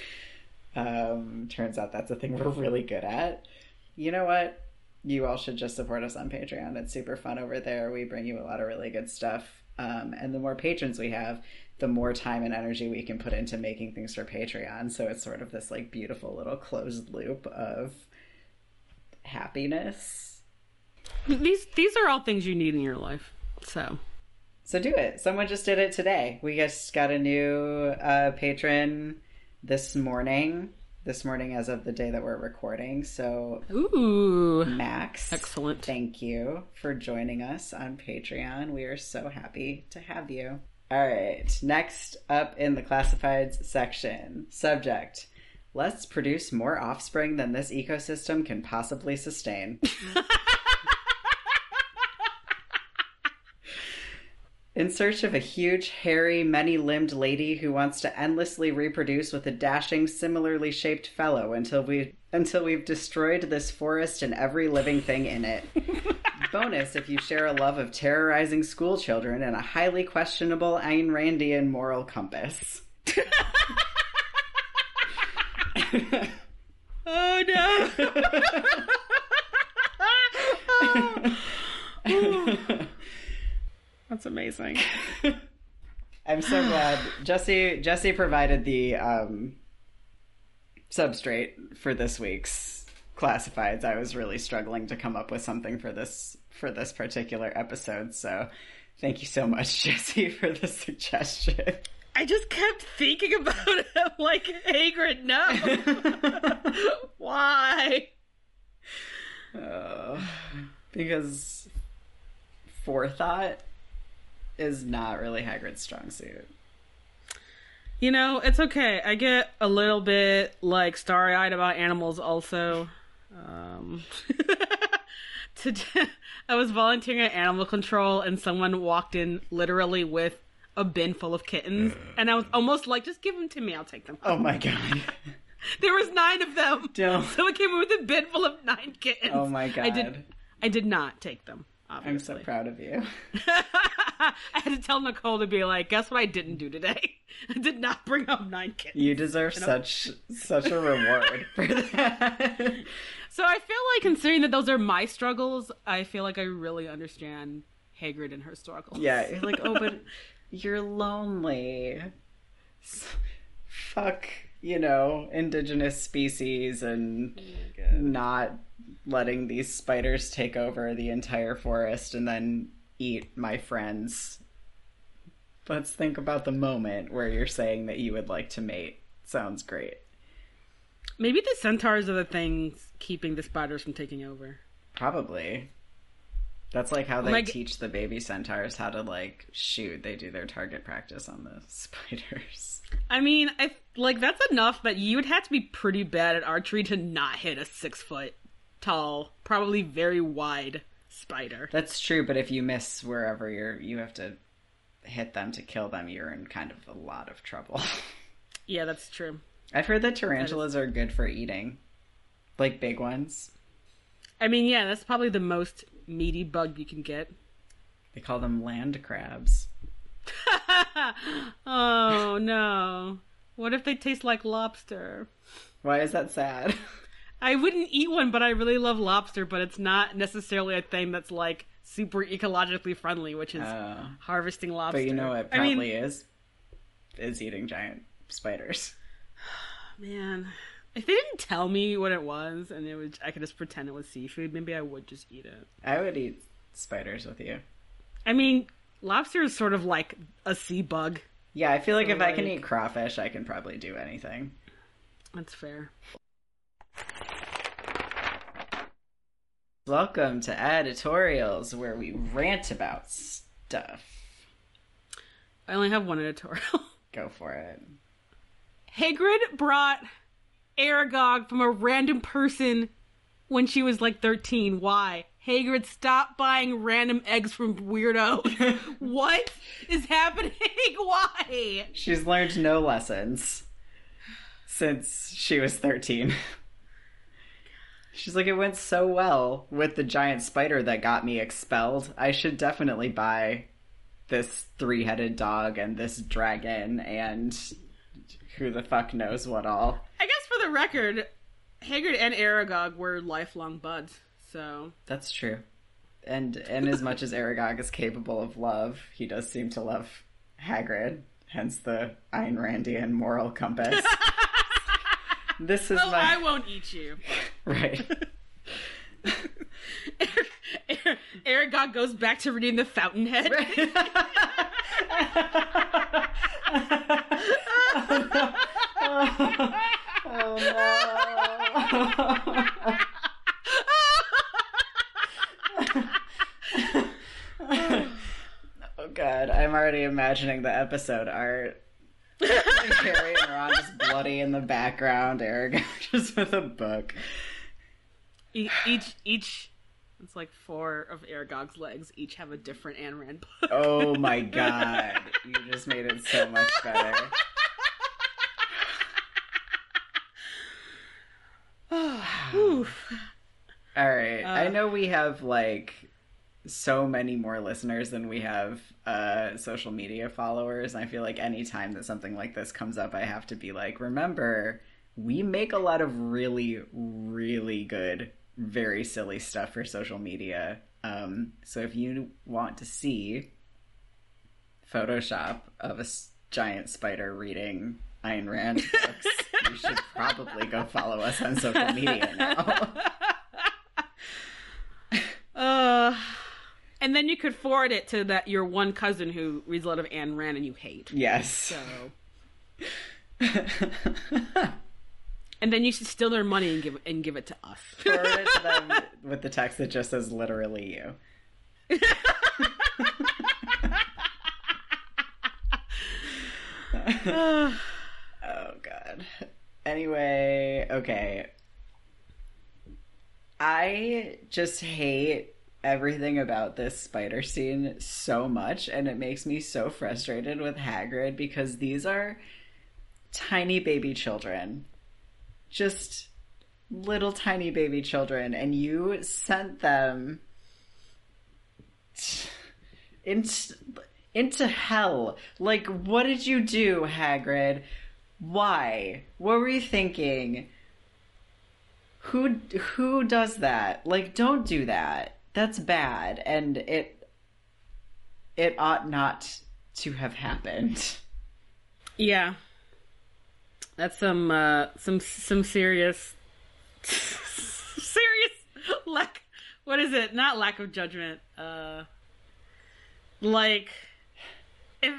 Um, turns out that's a thing we're really good at. You know what? You all should just support us on Patreon. It's super fun over there. We bring you a lot of really good stuff. Um, and the more patrons we have, the more time and energy we can put into making things for Patreon. So it's sort of this like beautiful little closed loop of happiness. These these are all things you need in your life. So so do it. Someone just did it today. We just got a new uh, patron this morning. This morning, as of the day that we're recording. So, ooh, Max, excellent. Thank you for joining us on Patreon. We are so happy to have you. All right, next up in the classifieds section subject Let's produce more offspring than this ecosystem can possibly sustain. In search of a huge, hairy, many limbed lady who wants to endlessly reproduce with a dashing, similarly shaped fellow until we until we've destroyed this forest and every living thing in it. Bonus if you share a love of terrorizing school children and a highly questionable Ayn Randian moral compass. oh no. Oh. That's amazing. I'm so glad Jesse Jesse provided the um, substrate for this week's classifieds. I was really struggling to come up with something for this for this particular episode. So, thank you so much, Jesse, for the suggestion. I just kept thinking about it. I'm like, Hagrid, no. Why? Uh, because forethought is not really Hagrid's strong suit. You know, it's okay. I get a little bit like starry eyed about animals also. Um, today, I was volunteering at animal control and someone walked in literally with a bin full of kittens, and I was almost like, just give them to me, I'll take them. Oh my god. There was nine of them. Don't. Someone came in with a bin full of nine kittens. Oh my God. I did. god. I did not take them. I'm so proud of you. I had to tell Nicole to be like, guess what I didn't do today? I did not bring home nine kittens. You deserve such such a reward for that. So I feel like considering that those are my struggles, I feel like I really understand Hagrid and her struggles. yeah, you're like, oh, but you're lonely. Fuck, you know, indigenous species and oh not letting these spiders take over the entire forest and then eat my friends. Let's think about the moment where you're saying that you would like to mate. Sounds great. Maybe the centaurs are the things keeping the spiders from taking over. Probably. That's like how oh they Like- teach the baby centaurs how to like shoot. They do their target practice on the spiders. I mean, I like that's enough that you would have to be pretty bad at archery to not hit a six foot tall, probably very wide spider. That's true, but if you miss wherever you're, you have to hit them to kill them. You're in kind of a lot of trouble. Yeah, that's true. I've heard that tarantulas are good for eating, like big ones. I mean, yeah, that's probably the most meaty bug you can get. They call them land crabs. oh no. What if they taste like lobster? Why is that sad? I wouldn't eat one, but I really love lobster, but it's not necessarily a thing that's like super ecologically friendly, which is Uh, harvesting lobster. but you know what I mean, probably is? Is eating giant spiders. man, if they didn't tell me what it was and it was I could just pretend it was seafood, maybe I would just eat it. I would eat spiders with you. I mean, lobster is sort of like a sea bug. Yeah, I feel like So, if I can eat crawfish, I can probably do anything. That's fair. Welcome to editorials where we rant about stuff. I only have one editorial. Go for it. Hagrid brought Aragog from a random person when she was like 13. Why? Hagrid, stop buying random eggs from weirdos. what is happening? Why? She's learned no lessons since she was 13. She's like, it went so well with the giant spider that got me expelled. I should definitely buy this three headed dog and this dragon and who the fuck knows what all. I guess for the record, Hagrid and Aragog were lifelong buds. So That's true. And and as much as Aragog is capable of love, he does seem to love Hagrid, hence the Ayn Randian moral compass. this is well, my I won't eat you. right. Aragog goes back to reading the Fountainhead. Right. Oh, oh god, I'm already imagining the episode art. Harry and Ron just bloody in the background, Eric just with a book. E- each each it's like four of Aragog's legs each have a different Ayn Rand book. Oh my god, you just made it so much better. Oof. All right. I Uh. know we have like so many more listeners than we have uh, social media followers. I feel like anytime that something like this comes up, I have to be like, remember, we make a lot of really, really good, very silly stuff for social media. Um, so if you want to see Photoshop of a s- giant spider reading Ayn Rand books, you should probably go follow us on social media now. Uh, and then you could forward it to that your one cousin who reads a lot of Ayn Rand and you hate. Yes. So, and then you should steal their money and give and give it to us. Forward it to them with the text that just says literally you. oh god. Anyway, okay. I just hate everything about this spider scene so much, and it makes me so frustrated with Hagrid because these are tiny baby children. Just little tiny baby children, and you sent them into, into hell. Like, what did you do, Hagrid? Why? What were you thinking? Who who does that? Like, don't do that. That's bad, and it it ought not to have happened. Yeah. That's some uh some some serious serious lack what is it? Not lack of judgment. Uh like if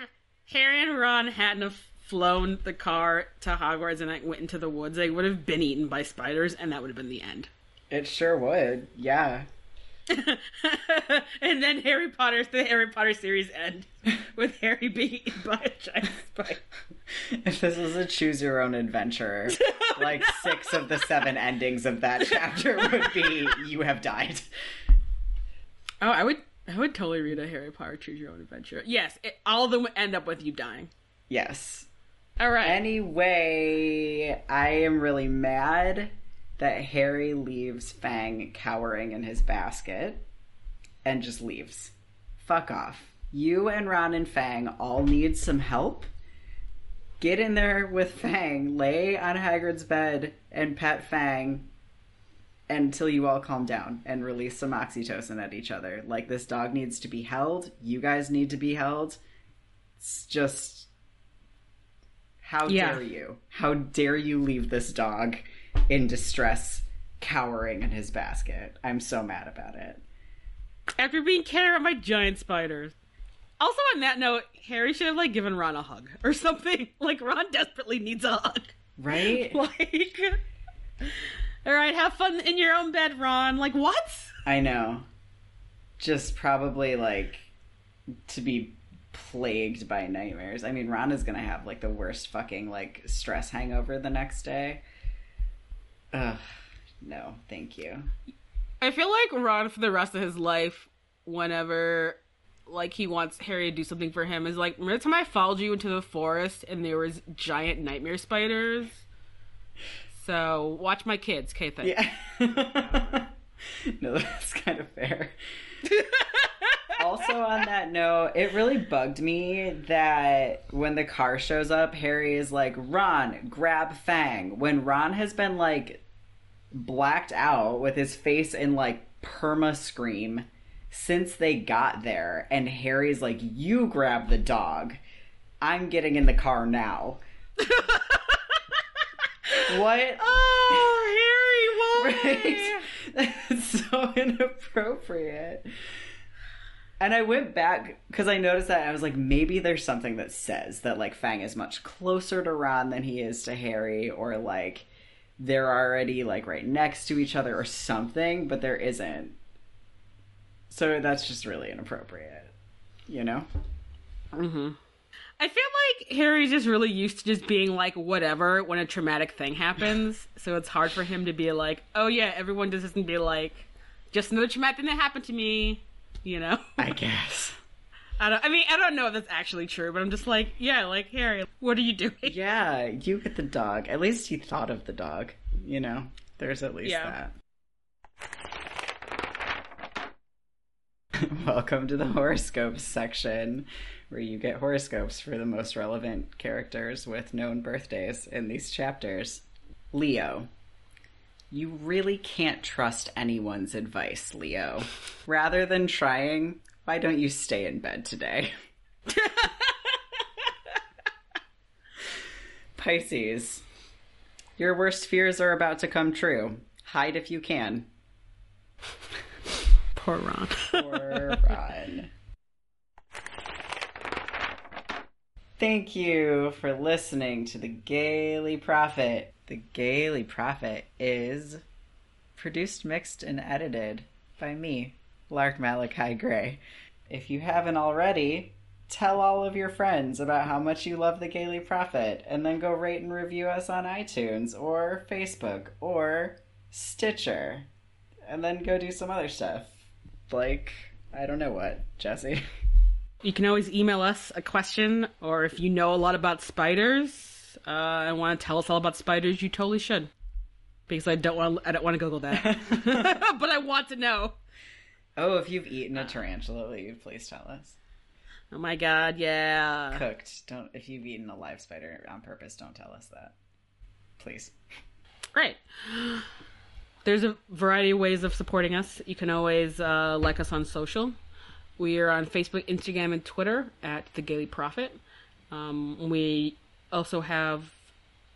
Harry and Ron hadn't have flown the car to Hogwarts and like went into the woods, they would have been eaten by spiders and that would have been the end. It sure would. Yeah. and then Harry Potter, the Harry Potter series end with Harry being eaten by a giant spider. If this was a choose your own adventure, like six of the seven endings of that chapter would be you have died. Oh, I would, I would totally read a Harry Potter Choose Your Own Adventure. Yes, it, all of them would end up with you dying. Yes. All right. Anyway, I am really mad that Harry leaves Fang cowering in his basket and just leaves. Fuck off. You and Ron and Fang all need some help. Get in there with Fang, lay on Hagrid's bed, and pet Fang until you all calm down and release some oxytocin at each other. Like, this dog needs to be held. You guys need to be held. It's just. How Yeah. dare you? How dare you leave this dog in distress, cowering in his basket? I'm so mad about it. After being carried around by giant spiders. Also, on that note, Harry should have like given Ron a hug or something. Like Ron desperately needs a hug. Right? Like, all right, have fun in your own bed, Ron. Like, what? I know. Just probably like to be plagued by nightmares. I mean, Ron is gonna have like the worst fucking like stress hangover the next day. Ugh. No, thank you. I feel like Ron for the rest of his life, whenever like he wants Harry to do something for him, is like remember the time I followed you into the forest and there was giant nightmare spiders. So watch my kids? Thanks. Yeah. no, that's kind of fair. also, on that note, it really bugged me that when the car shows up, Harry is like, Ron, grab Fang. When Ron has been like blacked out with his face in like perma scream since they got there, and Harry's like, You grab the dog. I'm getting in the car now. what? Oh, Harry, why? Right? That's so inappropriate. And I went back because I noticed that and I was like, maybe there's something that says that like Fang is much closer to Ron than he is to Harry, or like they're already like right next to each other or something, but there isn't. So that's just really inappropriate, you know? Mm-hmm. I feel like Harry's just really used to just being like whatever when a traumatic thing happens. so it's hard for him to be like, oh yeah, everyone just doesn't be like, just another traumatic thing that happened to me, you know? I guess. I don't. I mean, I don't know if that's actually true, but I'm just like, yeah, like Harry, what are you doing? Yeah, you get the dog. At least he thought of the dog, you know? There's at least Yeah. that. Welcome to the horoscopes section, where you get horoscopes for the most relevant characters with known birthdays in these chapters. Leo. You really can't trust anyone's advice, Leo. Rather than trying, why don't you stay in bed today? Pisces. Your worst fears are about to come true. Hide if you can. Poor Ron. Poor Ron. Thank you for listening to the Gayly Prophet. The Gayly Prophet is produced, mixed, and edited by me, Lark Malakai Gray. If you haven't already, tell all of your friends about how much you love the Gayly Prophet, and then go rate and review us on iTunes or Facebook or Stitcher, and then go do some other stuff. like I don't know what, Jesse. You can always email us a question, or if you know a lot about spiders uh, and want to tell us all about spiders, you totally should. Because I don't want I don't want to Google that, but I want to know. Oh, if you've eaten a tarantula, will you please tell us? Oh my god, yeah. Cooked. Don't if you've eaten a live spider on purpose, don't tell us that. Please. Great. There's a variety of ways of supporting us. You can always uh, like us on social. We are on Facebook, Instagram, and Twitter at The Gayly Prophet. Um, we also have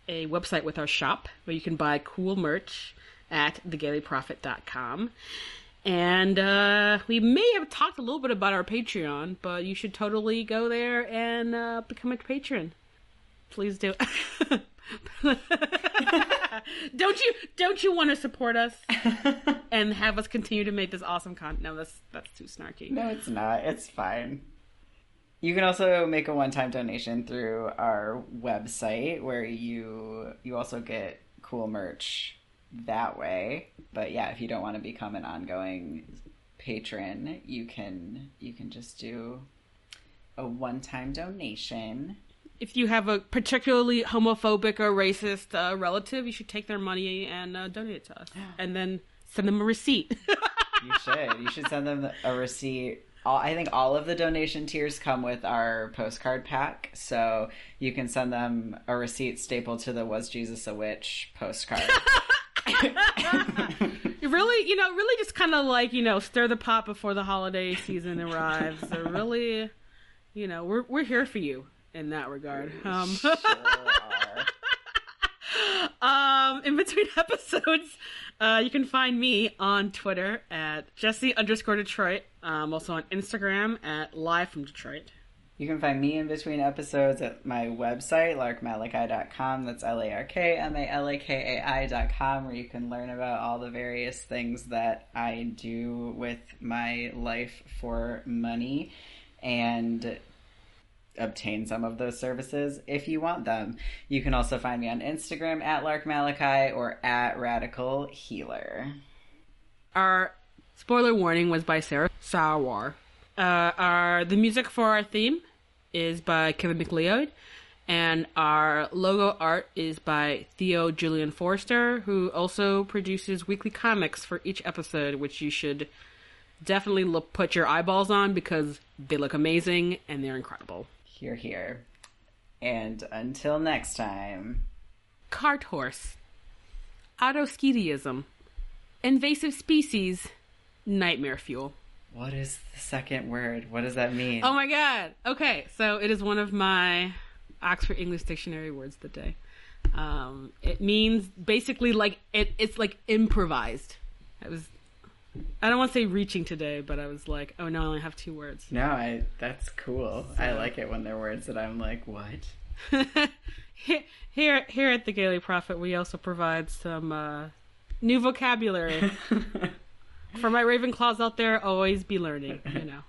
a website with our shop where you can buy cool merch at thegaylyprophet.com. And uh, we may have talked a little bit about our Patreon, but you should totally go there and uh, become a patron. Please do. don't you don't you want to support us and have us continue to make this awesome content? No, that's that's too snarky. No, it's not. It's fine. You can also make a one-time donation through our website where you you also get cool merch that way. But yeah, if you don't want to become an ongoing patron, you can you can just do a one-time donation. If you have a particularly homophobic or racist uh, relative, you should take their money and uh, donate it to us, and then send them a receipt. You should. You should send them a receipt. All, I think all of the donation tiers come with our postcard pack, so you can send them a receipt stapled to the "Was Jesus a Witch" postcard. Really, you know, really just kind of like you know, stir the pot before the holiday season arrives. So really, you know, we're we're here for you in that regard. Um, Sure um, in between episodes, uh, you can find me on Twitter at Jesse underscore Detroit. Um, also on Instagram at Live from Detroit. You can find me in between episodes at my website, larkmalakai.com. That's L A R K M A L A K A I.com, where you can learn about all the various things that I do with my life for money and obtain some of those services if you want them. You can also find me on Instagram at Lark Malakai or at Radical Healer. Our spoiler warning was by Sarah Sawar. Uh, our the music for our theme is by Kevin MacLeod, and our logo art is by Theo Julien Forrester, who also produces weekly comics for each episode, which you should definitely look, put your eyeballs on because they look amazing and they're incredible. Here, here. And until next time. Cart horse, autoschediasm, invasive species, nightmare fuel. What is the second word? What does that mean? Oh my god. Okay, so it is one of my Oxford English Dictionary words of the day. Um, it means basically like it. It's like improvised. I was. I don't want to say reaching today, but I was like, oh no, I only have two words. No, I that's cool. I like it when they're words that I'm like, what? Here- here, here at the Gayly Prophet, we also provide some uh, new vocabulary for my Ravenclaws out there. Always be learning, you know.